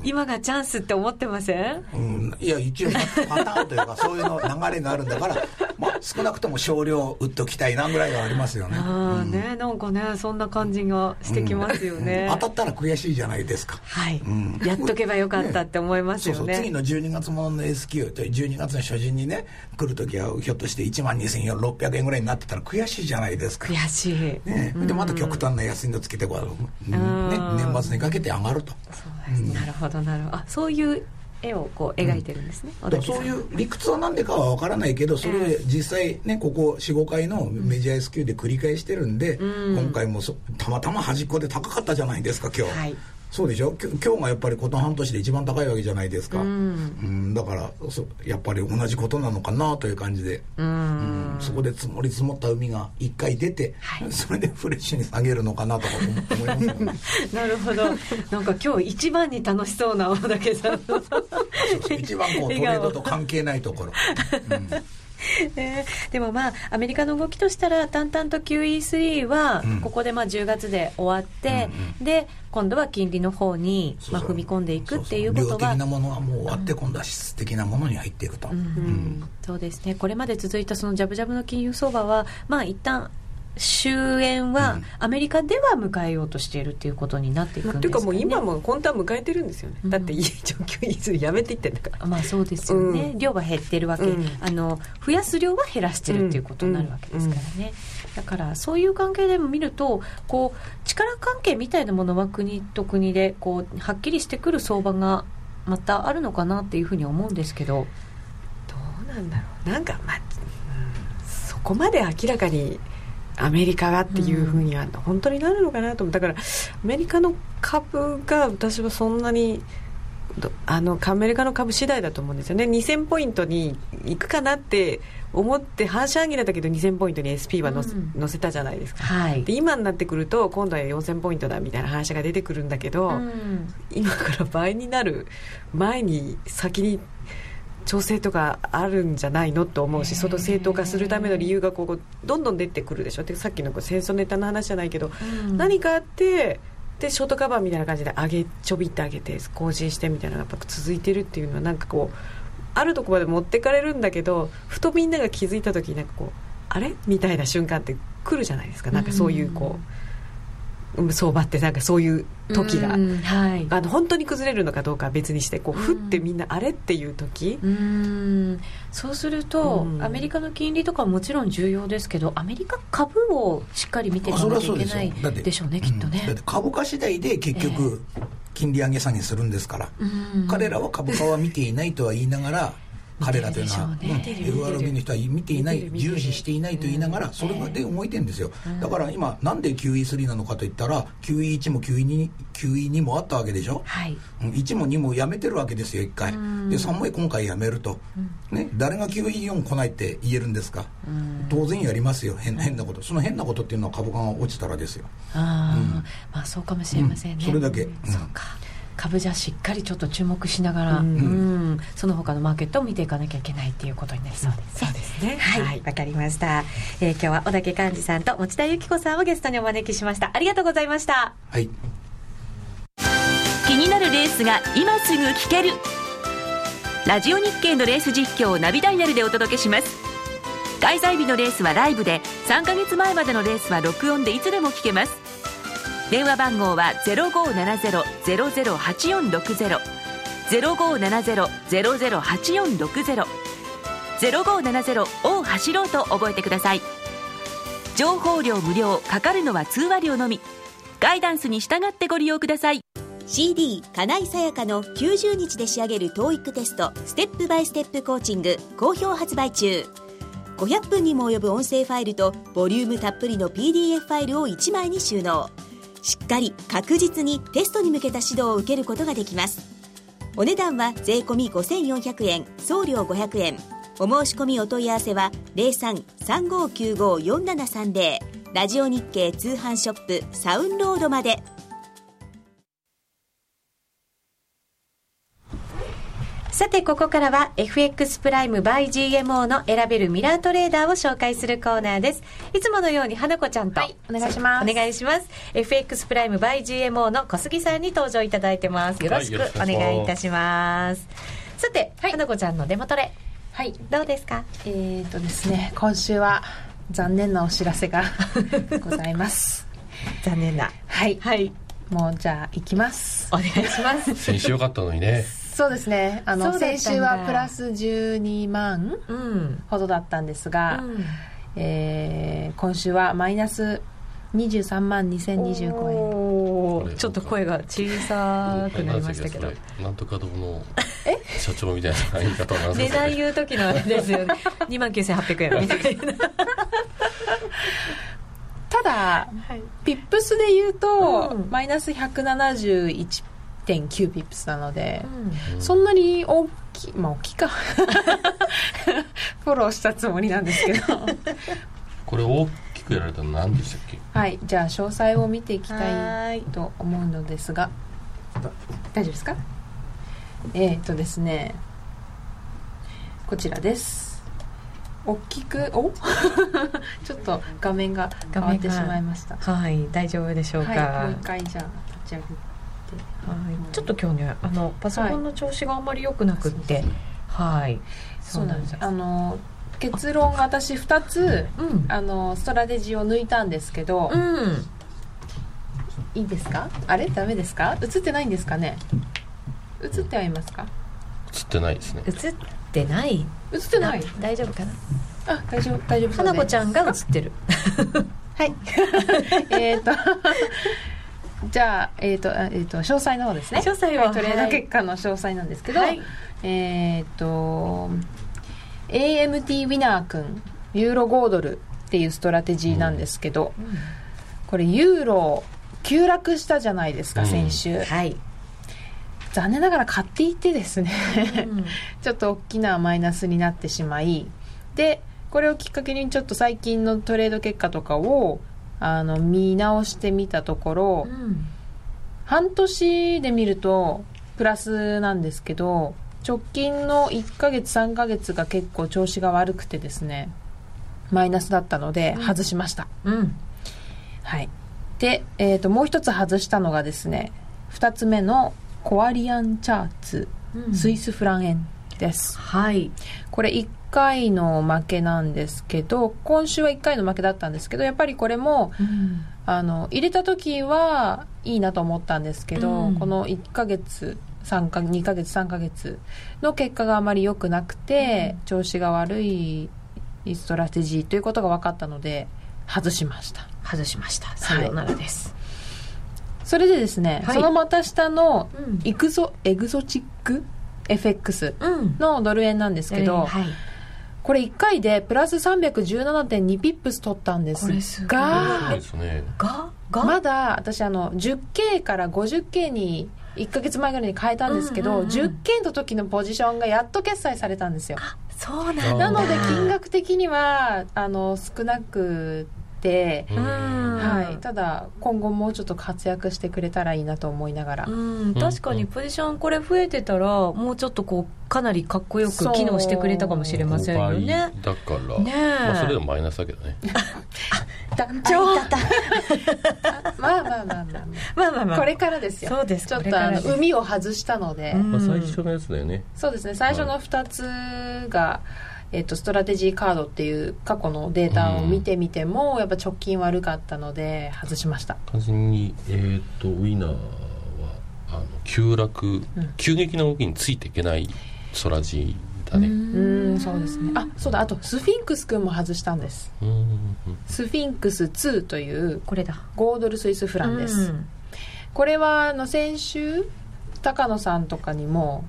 今がチャンスって思ってません、うん、いや一応パターンというかそういうの流れがあるんだから、<laughs> まあ、少なくとも少量売っときたいなぐらいはありますよね。ああね、なんかねそんな感じがしてきますよね、当たったら悔しいじゃないですか。はい、やっとけばよかったって思いますよね、ね、そうそう次の12月ものの S q 12月の初旬にね来る時はひょっとして1万2600円ぐらいになってたら悔しいじゃないですか。悔しい、ね、でまた極端な安いのつけてこう、ね、年末にかけて上がると。なるほどなるほど。あそういう絵をこう描いてるんですね、うん、そういう理屈は何でかは分からないけどそれ実際ねここ45回のメジャー S q で繰り返してるんで、うん、今回もたまたま端っこで高かったじゃないですか今日、はい、そうでしょ？今日がやっぱりこの半年で一番高いわけじゃないですか、うん、うん、だからそやっぱり同じことなのかなという感じで、うん、うん、そこで積もり積もった海が一回出て、はい、それでフレッシュに下げるのかなとか思いますよね。<laughs> なるほど。なんか今日一番に楽しそうな大竹さん一番こうトレードと関係ないところ、うんえ <laughs> ー、でもまあアメリカの動きとしたら淡々と QE3 はここでまあ10月で終わって、うん、で今度は金利の方にまあ踏み込んでいくっていうことは量的なものはもう終わって、今度は質的なものに入っていくと、そうですね。これまで続いたそのジャブジャブの金融相場はまあ一旦終焉はアメリカでは迎えようとしているっていうことになっていくんですか、ね、というかもう今も本当は迎えてるんですよね、うん、だっていい状況にするやめていってんだか。らまあそうですよね、うん、量は減ってるわけ、うん、あの増やす量は減らしてるっていうことになるわけですからね、だからそういう関係でも見るとこう力関係みたいなものは国と国でこうはっきりしてくる相場がまたあるのかなっていうふうに思うんですけど。どうなんだろう。なんかまあ、そこまで明らかにアメリカがっていうふうには本当になるのかなと思うだからアメリカの株が私はそんなにあのアメリカの株次第だと思うんですよね。2000ポイントに行くかなって思って反射上げだけど2000ポイントに SP は載せ,、載せたじゃないですか、はい、で今になってくると今度は4000ポイントだみたいな話が出てくるんだけど、うん、今から倍になる前に先に調整とかあるんじゃないのと思うしその正当化するための理由がこうどんどん出てくるでしょ。でさっきの戦争ネタの話じゃないけど、うん、何かあってでショートカバーみたいな感じで上げちょびって上げて更新してみたいなのがやっぱ続いてるっていうのはなんかこうあるとこまで持ってかれるんだけどふとみんなが気づいた時になんかこうあれ？みたいな瞬間って来るじゃないですか。なんかそういうこう。うん相場ってなんかそういう時が、はい、あの本当に崩れるのかどうかは別にしてこうふってみんなあれっていう時。うん。そうすると、アメリカの金利とかもちろん重要ですけどアメリカ株をしっかり見ていかなきゃいけないでしょうねきっとね、だって株価次第で結局、金利上げ下げするんですから、彼らは株価は見ていないとは言いながら彼らというのは、ね、FRB の人は見ていない重視していないと言いながらそれで動いてるんですよ、だから今なんで QE3 なのかといったら QE1 も QE2, QE2 もあったわけでしょ、はい、1も2もやめてるわけですよ1回。で3も今回やめると、ね、誰が QE4 来ないって言えるんですか？当然やりますよ。変変なこと。その変なことっていうのは株価が落ちたらですよ。あ、うん、まあそうかもしれませんね、それだけ、そうか株じゃしっかりちょっと注目しながら、うん、うん、その他のマーケットを見ていかなきゃいけないっていうことになりそうです、ね、そうですね。はい。わ、はい、かりました、えー、今日は小竹幹事さんと持田由紀子さんをゲストにお招きしました。ありがとうございました。はい。気になるレースが今すぐ聞ける。ラジオ日経のレース実況をナビダイヤルでお届けします。開催日のレースはライブで3か月前までのレースは録音でいつでも聞けます電話番号は0570-008460 0570-008460 0570を走ろうと覚えてください。情報量無料かかるのは通話料のみ。ガイダンスに従ってご利用ください。CD 金井さやかの90日で仕上げる TOEIC テストステップバイステップコーチング好評発売中。500分にも及ぶ音声ファイルとボリュームたっぷりの PDF ファイルを1枚に収納。しっかり確実にテストに向けた指導を受けることができます。お値段は税込5400円送料500円。お申し込みお問い合わせは0335954730ラジオ日経通販ショップサウンロードまで。て、ここからは FX プライム by GMO の選べるミラートレーダーを紹介するコーナーです。いつものように花子ちゃんと、はい、お願いします。お願いします。FX プライム by GMO の小杉さんに登場いただいてます。よろしくお願いいたします。さて、はい、花子ちゃんのデモトレ。はい。どうですか？えっ、ー、とですね、今週は残念なお知らせが <laughs> ございます。残念な。はい。はい。もうじゃあ行きます。お願いします。先週よかったのにね。そうですね。あの先週はプラス12万ほどだったんですが、うん、えー、今週はマイナス23万2025円。ちょっと声が小さくなりましたけど。なんとか堂の社長みたいな言い方なんですか、ね、値段言う時のあれですよね。<laughs> 2万9800円みたいな。ただ、はい、ピップスで言うと、うん、マイナス171 1.9ピップスなので、うん、そんなに大きいまあ大きいか。<laughs> フォローしたつもりなんですけど。<laughs> これ大きくやられたの何でしたっけ？はいじゃあ詳細を見ていきたいと思うのですが。大丈夫ですか？えっ、とですね。こちらです。大きくお？<laughs> ちょっと画面が変わってしまいました。はい大丈夫でしょうか、はい、もう一回じゃあ立ち上げてはい、ちょっと今日ねあのパソコンの調子があんまり良くなくって、はい、はい、そうなんです。あの結論が私2つ、うん、あのストラテジーを抜いたんですけど、うん、いいですか？あれ？ダメですか？映ってないんですかね？映ってはいますか？映ってないですね。映ってない？映ってない？大丈夫かな？あ大丈夫大丈夫花子ちゃんが映ってる。はい。<laughs> えっとじゃあ、えっ、ー、と、えっ、ー、と、詳細の方ですね。詳細は、トレード結果の詳細なんですけど、はい、えっ、ー、と、AMT ウィナー君、ユーロ豪ドルっていうストラテジーなんですけど、うん、これユーロ急落したじゃないですか、先週。はい。残念ながら買っていてですね <laughs> ちょっと大きなマイナスになってしまい、で、これをきっかけにちょっと最近のトレード結果とかをあの見直してみたところ、うん、半年で見るとプラスなんですけど直近の1ヶ月3ヶ月が結構調子が悪くてですねマイナスだったので外しました、うん、はい。で、えーと、もう一つ外したのがですね2つ目のコアリアンチャーツ、うん、スイスフラン円です。はい。これ1回の負けなんですけど今週は1回の負けだったんですけどやっぱりこれも、うん、あの入れた時はいいなと思ったんですけど、うん、この1ヶ月3か2ヶ月3ヶ月の結果があまり良くなくて、うん、調子が悪いストラテジーということが分かったので外しました。外しました。さようならです、それでですね、はい、そのまた下のイクゾ、エグゾチック FX のドル円なんですけど、うんはいこれ1回でプラス317.2ピップス取ったんです。がが？まだ私あの 10K から 50K に1か月前ぐらいに変えたんですけど、うんうんうん、10K の時のポジションがやっと決済されたんですよ。そうなんなので金額的にはあの少なくて、はい、ただ今後もうちょっと活躍してくれたらいいなと思いながら。確かにポジションこれ増えてたらもうちょっとこうかなりかっこよく機能してくれたかもしれませんよね。だから、ねまあ、それでもマイナスだけどね。団長まあまあまあまあまあ。まあまあこれからですよ。そうです。ちょっとあの海を外したので、まあ、最初のやつだよね。そうですね。最初の2つが、えっと、ストラテジーカードっていう過去のデータを見てみても、うん、やっぱ直近悪かったので外しました。単純に、えーと、ウィナーはあの急落、うん、急激な動きについていけないストラジーだね。うん。そうですね。あそうだ。あとスフィンクス君も外したんです。スフィンクス2というこれだ。5ドルスイスフランです。これはあの先週高野さんとかにも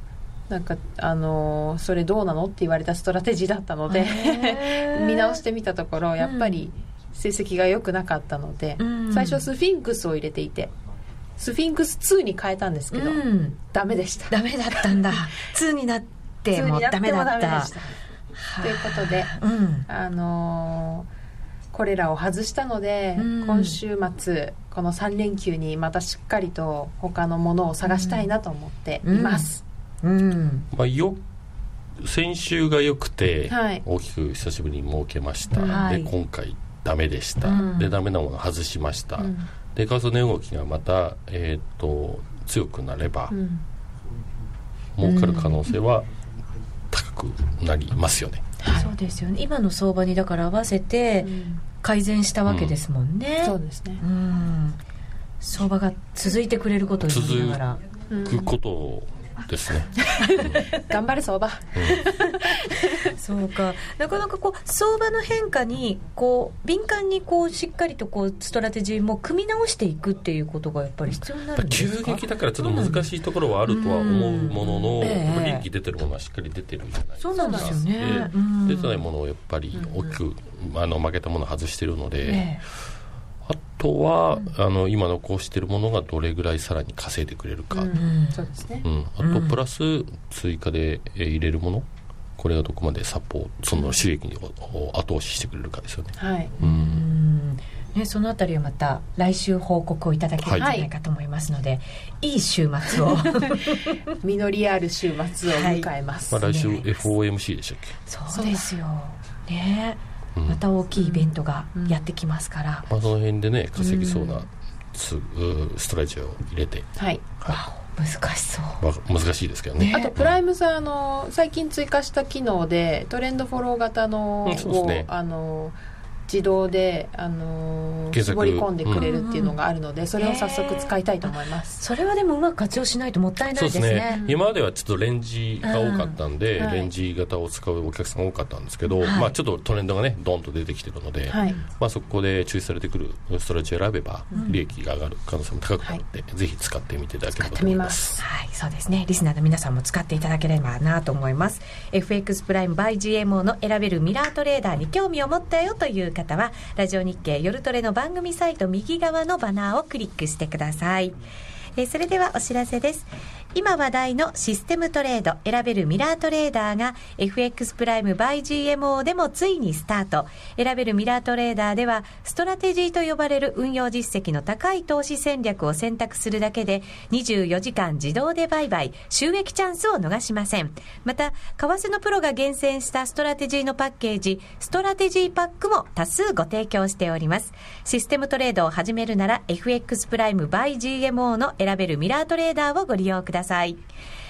なんかあのー、それどうなのって言われたストラテジーだったので見直してみたところやっぱり成績が良くなかったので、うん。最初スフィンクスを入れていてスフィンクス2に変えたんですけど、うん。ダメでした。ダメだったんだ。<laughs> 2になって2もダメだった。でした。ということでうん。あのーこれらを外したので、うん。今週末この3連休にまたしっかりと他のものを探したいなと思っています、うん。まあ、よ先週が良くて、はい。大きく久しぶりに儲けました、はい。で今回ダメでした、うん。でダメなもの外しました、うん。で為替の動きがまた、えー、と強くなれば、うん。儲かる可能性は高くなりますよね、そうですよね。今の相場にだから合わせて改善したわけですもんね、そうですね。うん。相場が続いてくれることを祈りながら。くことですね、<laughs> 頑張れ相場。そうか。なかなかこう相場の変化にこう敏感にこうしっかりとこうストラテジーも組み直していくっていうことがやっぱり必要になるんですか？急激だからちょっと難しいところはあるとは思うものの、利益出てるものはしっかり出てるじゃな。いですかそうなんですよね。出てないものをやっぱり大きく、あの負けたものを外してるので、えあとは、あの今残してるものがどれぐらいさらに稼いでくれるか、うんそうですね。あとプラス追加でえー入れるもの。これがどこまでサポートその収益をを後押ししてくれるかですよね、はい。うん。うん。ね、そのあたりはまた来週報告をいただけるんじゃないかと思いますので、い、い週末を <laughs> 実りある週末を迎えます、まあ、来週ね FOMC でしたっけ？そうですよ。ね。うんまた大きいイベントがやってきますから、まあ、その辺でね稼ぎそうなス,、ストラテジーを入れて、はい。難しそう。まあ、難しいですけどね。あとプライムさんあの最近追加した機能でトレンドフォロー型のうんそうですね。をあの自動であの検索。絞り込んでくれるっていうのがあるので、それを早速使いたいと思います、それはでもうまく活用しないともったいないですね。ね。今まではちょっとレンジが多かったんで、うん。はい。レンジ型を使うお客さんが多かったんですけど、はい。まあ、ちょっとトレンドがねドンと出てきてるので、はい。まあ、そこで注意されてくるストラテジーを選べば利益が上がる可能性も高くなって、ぜひ使ってみていただければと思います。はい、そうですね。リスナーの皆さんも使っていただければなと思います。FX プライム by GMO の選べるミラートレーダーに興味を持ったよという方は、ラジオ日経夜トレの番組サイト右側のバナーをクリックしてください。えーそれではお知らせです。今話題のシステムトレード選べるミラートレーダーが FX プライム by GMO でもついにスタート。選べるミラートレーダーではストラテジーと呼ばれる運用実績の高い投資戦略を選択するだけで24時間自動で売買、収益チャンスを逃しません。また、為替のプロが厳選したストラテジーのパッケージ、ストラテジーパックも多数ご提供しております。システムトレードを始めるなら FX プライム by GMO の選選べるミラートレーダーをご利用ください。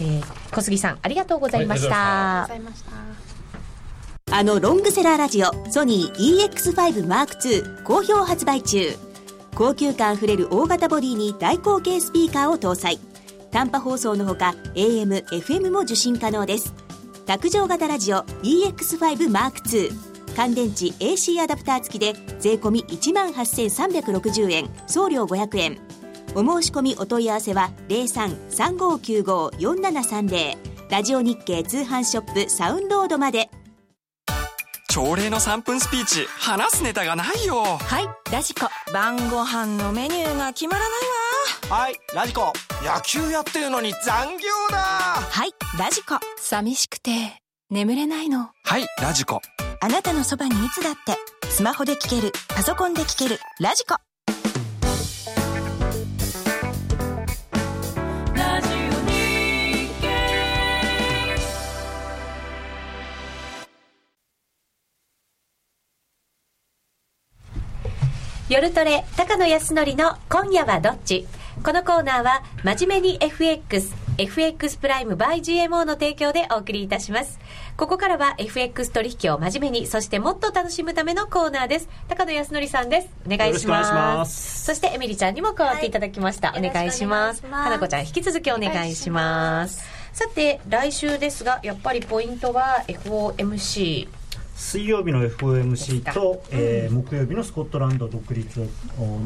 えー小杉さんありがとうございました。ございましたあのロングセラーラジオソニー EX5M2 好評発売中。高級感あふれる大型ボディに大口径スピーカーを搭載。短波放送のほか AM、FM も受信可能です。卓上型ラジオ EX5M2 乾電池 AC アダプター付きで税込1万8360円。送料500円。お申し込みお問い合わせは03-3595-4730ラジオ日経通販ショップサウンロードまで。朝礼の3分スピーチ話すネタがないよ。はいラジコ。晩ご飯のメニューが決まらないわ。はいラジコ。野球やってるのに残業だ。はいラジコ。寂しくて眠れないの。はいラジコ。あなたのそばにいつだってスマホで聞けるパソコンで聞けるラジコ夜トレ高野康則の今夜はどっち？このコーナーは真面目に FX FX プライム by GMO の提供でお送りいたします。ここからは FX 取引を真面目に、そしてもっと楽しむためのコーナーです。高野康則さんです。お願いします。ますそしてエミリちゃんにも加わっていただきました。はい、お願いします。花子ちゃん引き続きお願いします。さて、来週ですが、やっぱりポイントは FOMC。水曜日の FOMC と、えー、木曜日のスコットランド独立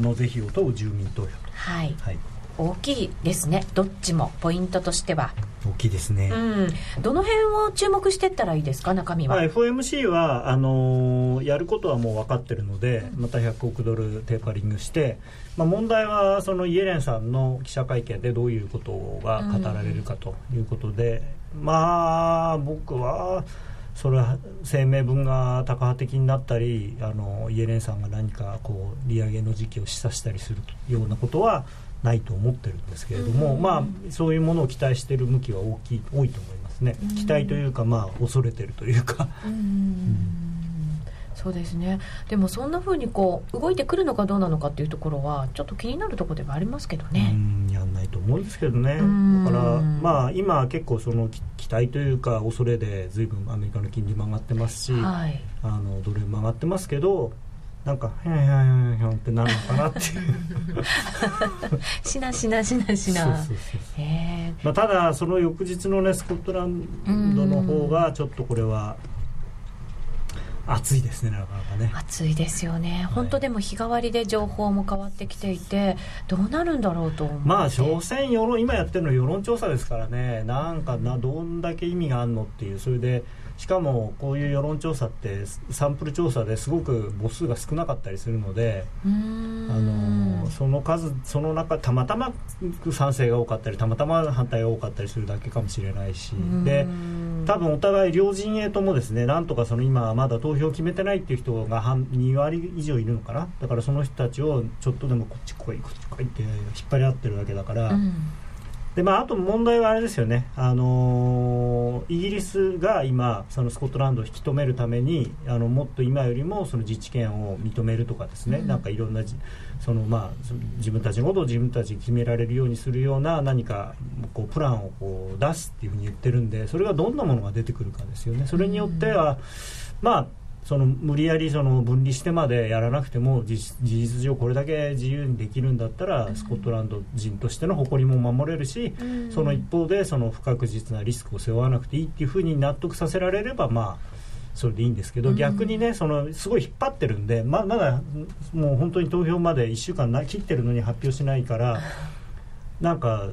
の是非を問う住民投票はい、はい。大きいですね。どっちも。ポイントとしては。大きいですね、うん、どの辺を注目していったらいいですか？中身は、まあ、FOMC はあのー、やることはもう分かってるので、また100億ドルテーパリングして、まあ、問題はそのイエレンさんの記者会見でどういうことが語られるかということで、うん、まあ僕はそれは声明文が高波的になったりあのイエレンさんが何かこう利上げの時期を示唆したりするようなことはないと思ってるんですけれども、まあ、そういうものを期待している向きは大きい多いと思いますね、期待というか、まあ、恐れてるというか。そうですね。でもそんなふうにこう動いてくるのかどうなのかっていうところはちょっと気になるところではありますけどね。やんないと思うんですけどね。だからまあ今結構その期待というか恐れで随分アメリカの金利も上がってますし、はい、あのドルも上がってますけどなんか「へんへんへんへん」ってなるのかなっていう。<laughs> しなしなしなしな。まあ、ただその翌日のねスコットランドの方がちょっとこれは暑いですねなかなかね。暑いですよね、本当でも日替わりで情報も変わってきていてどうなるんだろうとまあ所詮世論今やってるの世論調査ですからね。なんかなどんだけ意味があるのっていう。それでしかもこういう世論調査ってサンプル調査ですごく母数が少なかったりするのであのその数その中たまたま賛成が多かったりたまたま反対が多かったりするだけかもしれないし。で多分お互い両陣営ともですねなんとかその今まだ投票を決めてないっていう人が半2割以上いるのかな。だからその人たちをちょっとでもこっち来いこっち来いって引っ張り合ってるわけだから。うんでまあ、あと問題はあれですよね、あのー、イギリスが今、そのスコットランドを引き止めるためにあのもっと今よりもその自治権を認めるとかですね、うん、なんかいろんなその、まあ、自分たちのことを自分たちに決められるようにするような何かこうプランをこう出すっていうふうに言ってるんでそれがどんなものが出てくるかですよね。それによっては、まあその無理やりその分離してまでやらなくても事実上これだけ自由にできるんだったらスコットランド人としての誇りも守れるし、その一方でその不確実なリスクを背負わなくていいっていうふうに納得させられればまあそれでいいんですけど、逆にねそのすごい引っ張ってるんでままだもう本当に投票まで1週間な切ってるのに発表しないからなんか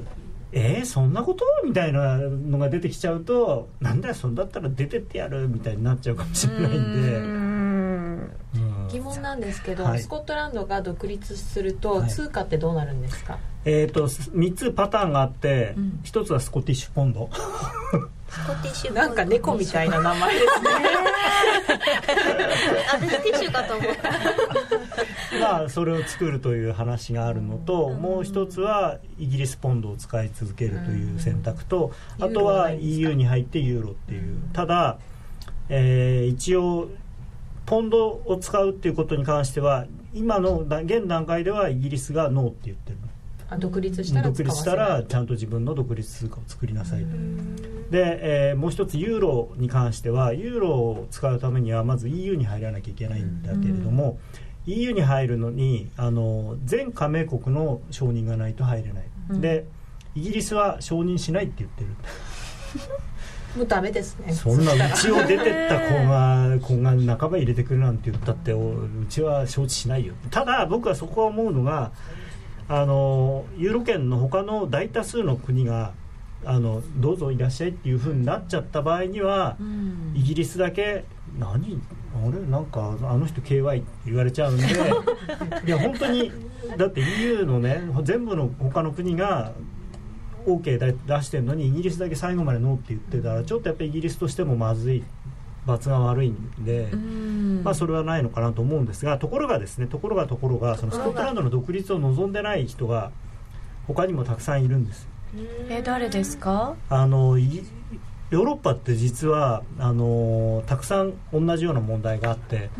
えー、そんなこと？みたいなのが出てきちゃうとなんだよそんだったら出てってやるみたいになっちゃうかもしれないんで。ん。疑問なんですけど、はい、スコットランドが独立すると、通貨ってどうなるんですか、はい、えーと、3つパターンがあって、うん、1つはスコティッシュポンド。スコティッシュなんか猫みたいな名前ですね <laughs> 私ティッシュかと思った。<laughs> まあそれを作るという話があるのと、もう一つはイギリスポンドを使い続けるという選択と、あとは EU に入ってユーロっていう、ただ、えー、一応ポンドを使うっていうことに関しては今の現段階ではイギリスがノーって言ってる独立したら独立したらちゃんと自分の独立通貨を作りなさいと。で、えー、もう一つユーロに関してはユーロを使うためにはまず EU に入らなきゃいけないんだけれども EU に入るのにあの全加盟国の承認がないと入れない、うん、でイギリスは承認しないって言ってる。<laughs> もうダメですね。そんなうちを出てった子が子が半ば入れてくるなんて言ったってうちは承知しないよ。ただ僕はそこは思うのがあのユーロ圏の他の大多数の国があのどうぞいらっしゃいっていうふうになっちゃった場合には、うん、イギリスだけ何あれなんかあの人 KY って言われちゃうんで <laughs> いや本当にだって EU のね全部の他の国が OK 出してるのにイギリスだけ最後までノーって言ってたらちょっとやっぱりイギリスとしてもまずい罰が悪いんで、まあ、それはないのかなと思うんですがところがですねところがところがそのスコットランドの独立を望んでない人が他にもたくさんいるんです。え誰ですか？あのヨーロッパって実はあのたくさん同じような問題があって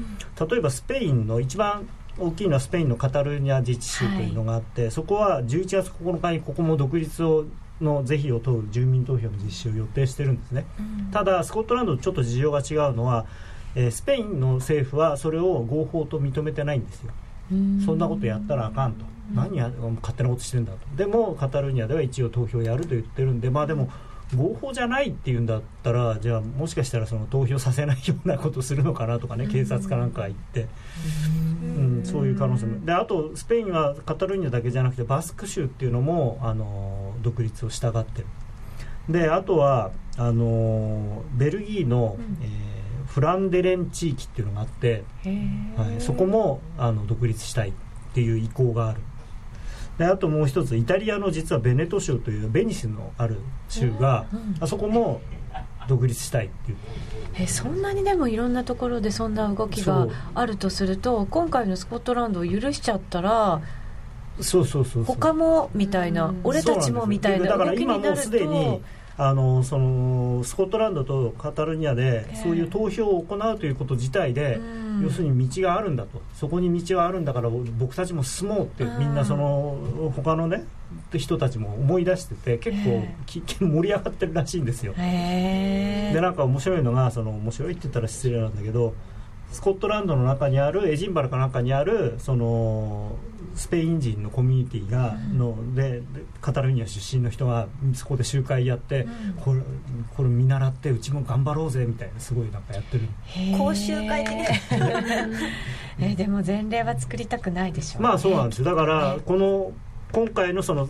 例えばスペインの一番大きいのはスペインのカタルーニャ自治州というのがあって、はい、そこは11月9日にここも独立をの是非を問う住民投票の実施を予定してるんですね、ただスコットランドとちょっと事情が違うのは、えースペインの政府はそれを合法と認めてないんですよ。そんなことやったらあかんと、何や勝手なことしてんだと。でもカタルーニャでは一応投票やると言ってるんでまあでも合法じゃないっていうんだったらじゃあもしかしたらその投票させないようなことするのかなとかね警察かなんか行って、うん、そういう可能性も。であとスペインはカタルーニャだけじゃなくてバスク州っていうのもあの独立をしたがってる。であとはあのベルギーの、えーフランデレン地域っていうのがあって、はい、そこもあの独立したいっていう意向がある。であともう一つイタリアの実はベネト州というベニスのある州が、あそこも独立したいっていう。えそんなにでもいろんなところでそんな動きがあるとすると今回のスコットランドを許しちゃったらそうそうそうそう。他もみたいな俺たちもみたいなだから今もうすでにあのそのスコットランドとカタルニアでそういう投票を行うということ自体で、要するに道があるんだと。そこに道はあるんだから僕たちも進もうってみんなその他のね人たちも思い出してて結構き盛り上がってるらしいんですよ。へでなんか面白いのがその面白いって言ったら失礼なんだけどスコットランドの中にあるエジンバラかなんかにあるそのスペイン人のコミュニティがの、ででカタルーニャ出身の人がそこで集会やって、これこれ見習ってうちも頑張ろうぜみたいなすごいなんかやってる講習会的 <laughs> えでも前例は作りたくないでしょうね。まあそうなんですよ。だからこの今回のその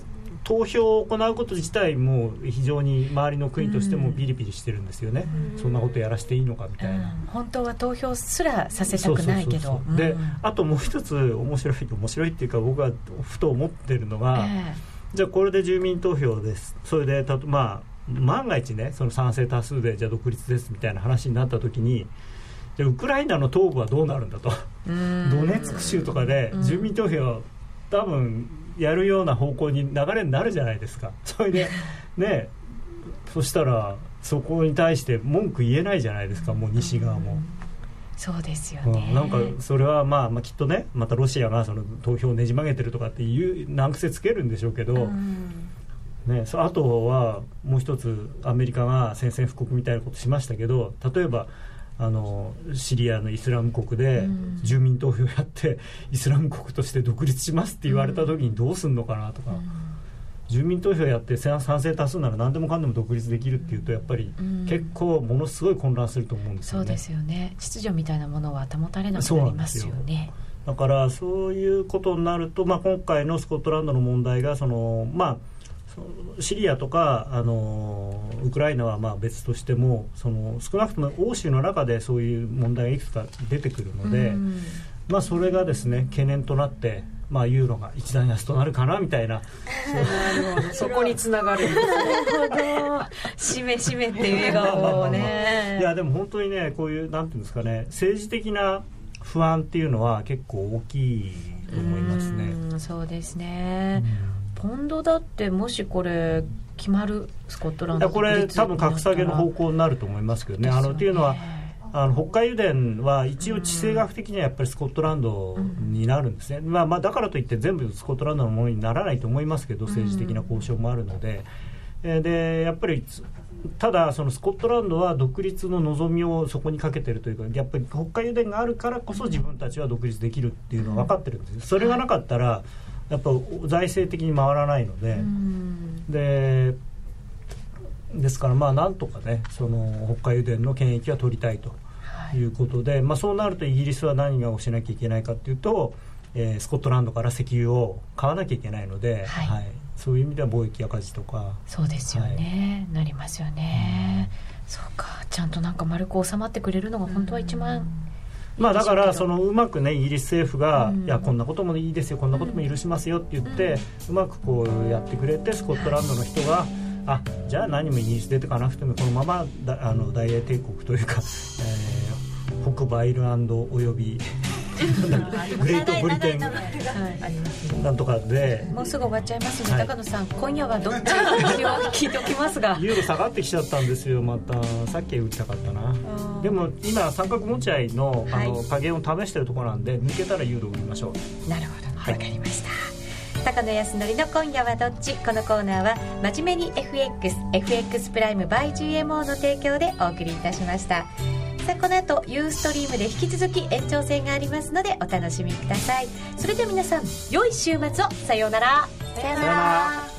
投票を行うこと自体も非常に周りの国としてもピリピリしてるんですよね、そんなことやらせていいのかみたいな、本当は投票すらさせたくないけど。であともう一つ面白い面白いっていうか僕がふと思ってるのが、じゃあこれで住民投票です。それでたとまあ万が一ねその賛成多数でじゃあ独立ですみたいな話になった時にじゃあウクライナの東部はどうなるんだと。ドネツク州とかで住民投票多分やるような方向に流れになるじゃないですか。それで <laughs> ねそしたらそこに対して文句言えないじゃないですか。もう西側も。そうですようねんなんかそれはまあ、まあ、きっとねまたロシアがその投票をねじ曲げてるとかっていう難癖つけるんでしょうけど、ね、そあとはもう一つアメリカが宣戦布告みたいなことしましたけど例えばあのシリアのイスラム国で住民投票やって <laughs> イスラム国として独立しますって言われた時にどうすんのかなとか。住民投票やって賛成多数なら何でもかんでも独立できるっていうとやっぱり結構ものすごい混乱すると思うんですよね。そうですよね。秩序みたいなものは保たれなくなりますよね。だからそういうことになると、まあ、今回のスコットランドの問題がその、まあ、シリアとかあのウクライナはまあ別としてもその少なくとも欧州の中でそういう問題がいくつか出てくるので、まあ、それがですね懸念となって、まあ、ユーロが一段安となるかなみたいな。<laughs> そこにつながる。なるほど。しめしめっていう笑顔をね。<laughs> いやでも本当にねこういうなんていうんですかね政治的な不安っていうのは結構大きいと思いますね。うんそうですね、ポンドだってもしこれ決まるスコットランドいやこれ多分格下げの方向になると思いますけどね。あのっていうのはあの北海油田は一応地政学的にはやっぱりスコットランドになるんですね、まあ、まあだからといって全部スコットランドのものにならないと思いますけど政治的な交渉もあるので、えーでやっぱりつただそのスコットランドは独立の望みをそこにかけてるというかやっぱり北海油田があるからこそ自分たちは独立できるっていうのは分かってるんですよそれがなかったらやっぱ財政的に回らないので、でですからまあなんとかねその北海油田の権益は取りたいとい。うことで、まあ、そうなるとイギリスは何がをしなきゃいけないかっていうと、えースコットランドから石油を買わなきゃいけないので、はい。そういう意味では貿易赤字とか。そうですよね、なりますよね、そうか。ちゃんとなんか丸く収まってくれるのが本当は一番、まあ、だからそのうまくねイギリス政府が、いやこんなこともいいですよこんなことも許しますよって言って、うまくこうやってくれてスコットランドの人が、あじゃあ何もイギリス出てかなくてもこのままだあの大英帝国というか、えー北部アイルランドおよび <laughs> グレートブリテン。なんとかで。もうすぐ終わっちゃいますので、高野さん今夜はどっち聞いておきますが。<laughs> ユーロ下がってきちゃったんですよまた。さっき打ちたかったな。でも今三角持ち合いのあの加減を試してるところなんで抜けたらユーロ売りましょう。なるほど。わかりました。高野康則の「今夜はどっち?」このコーナーは「真面目に FXFX プライム by GMO」の提供でお送りいたしましたさこの後ユーストリームで引き続き延長戦がありますのでお楽しみください。それでは皆さん良い週末を。さようなら。さようなら。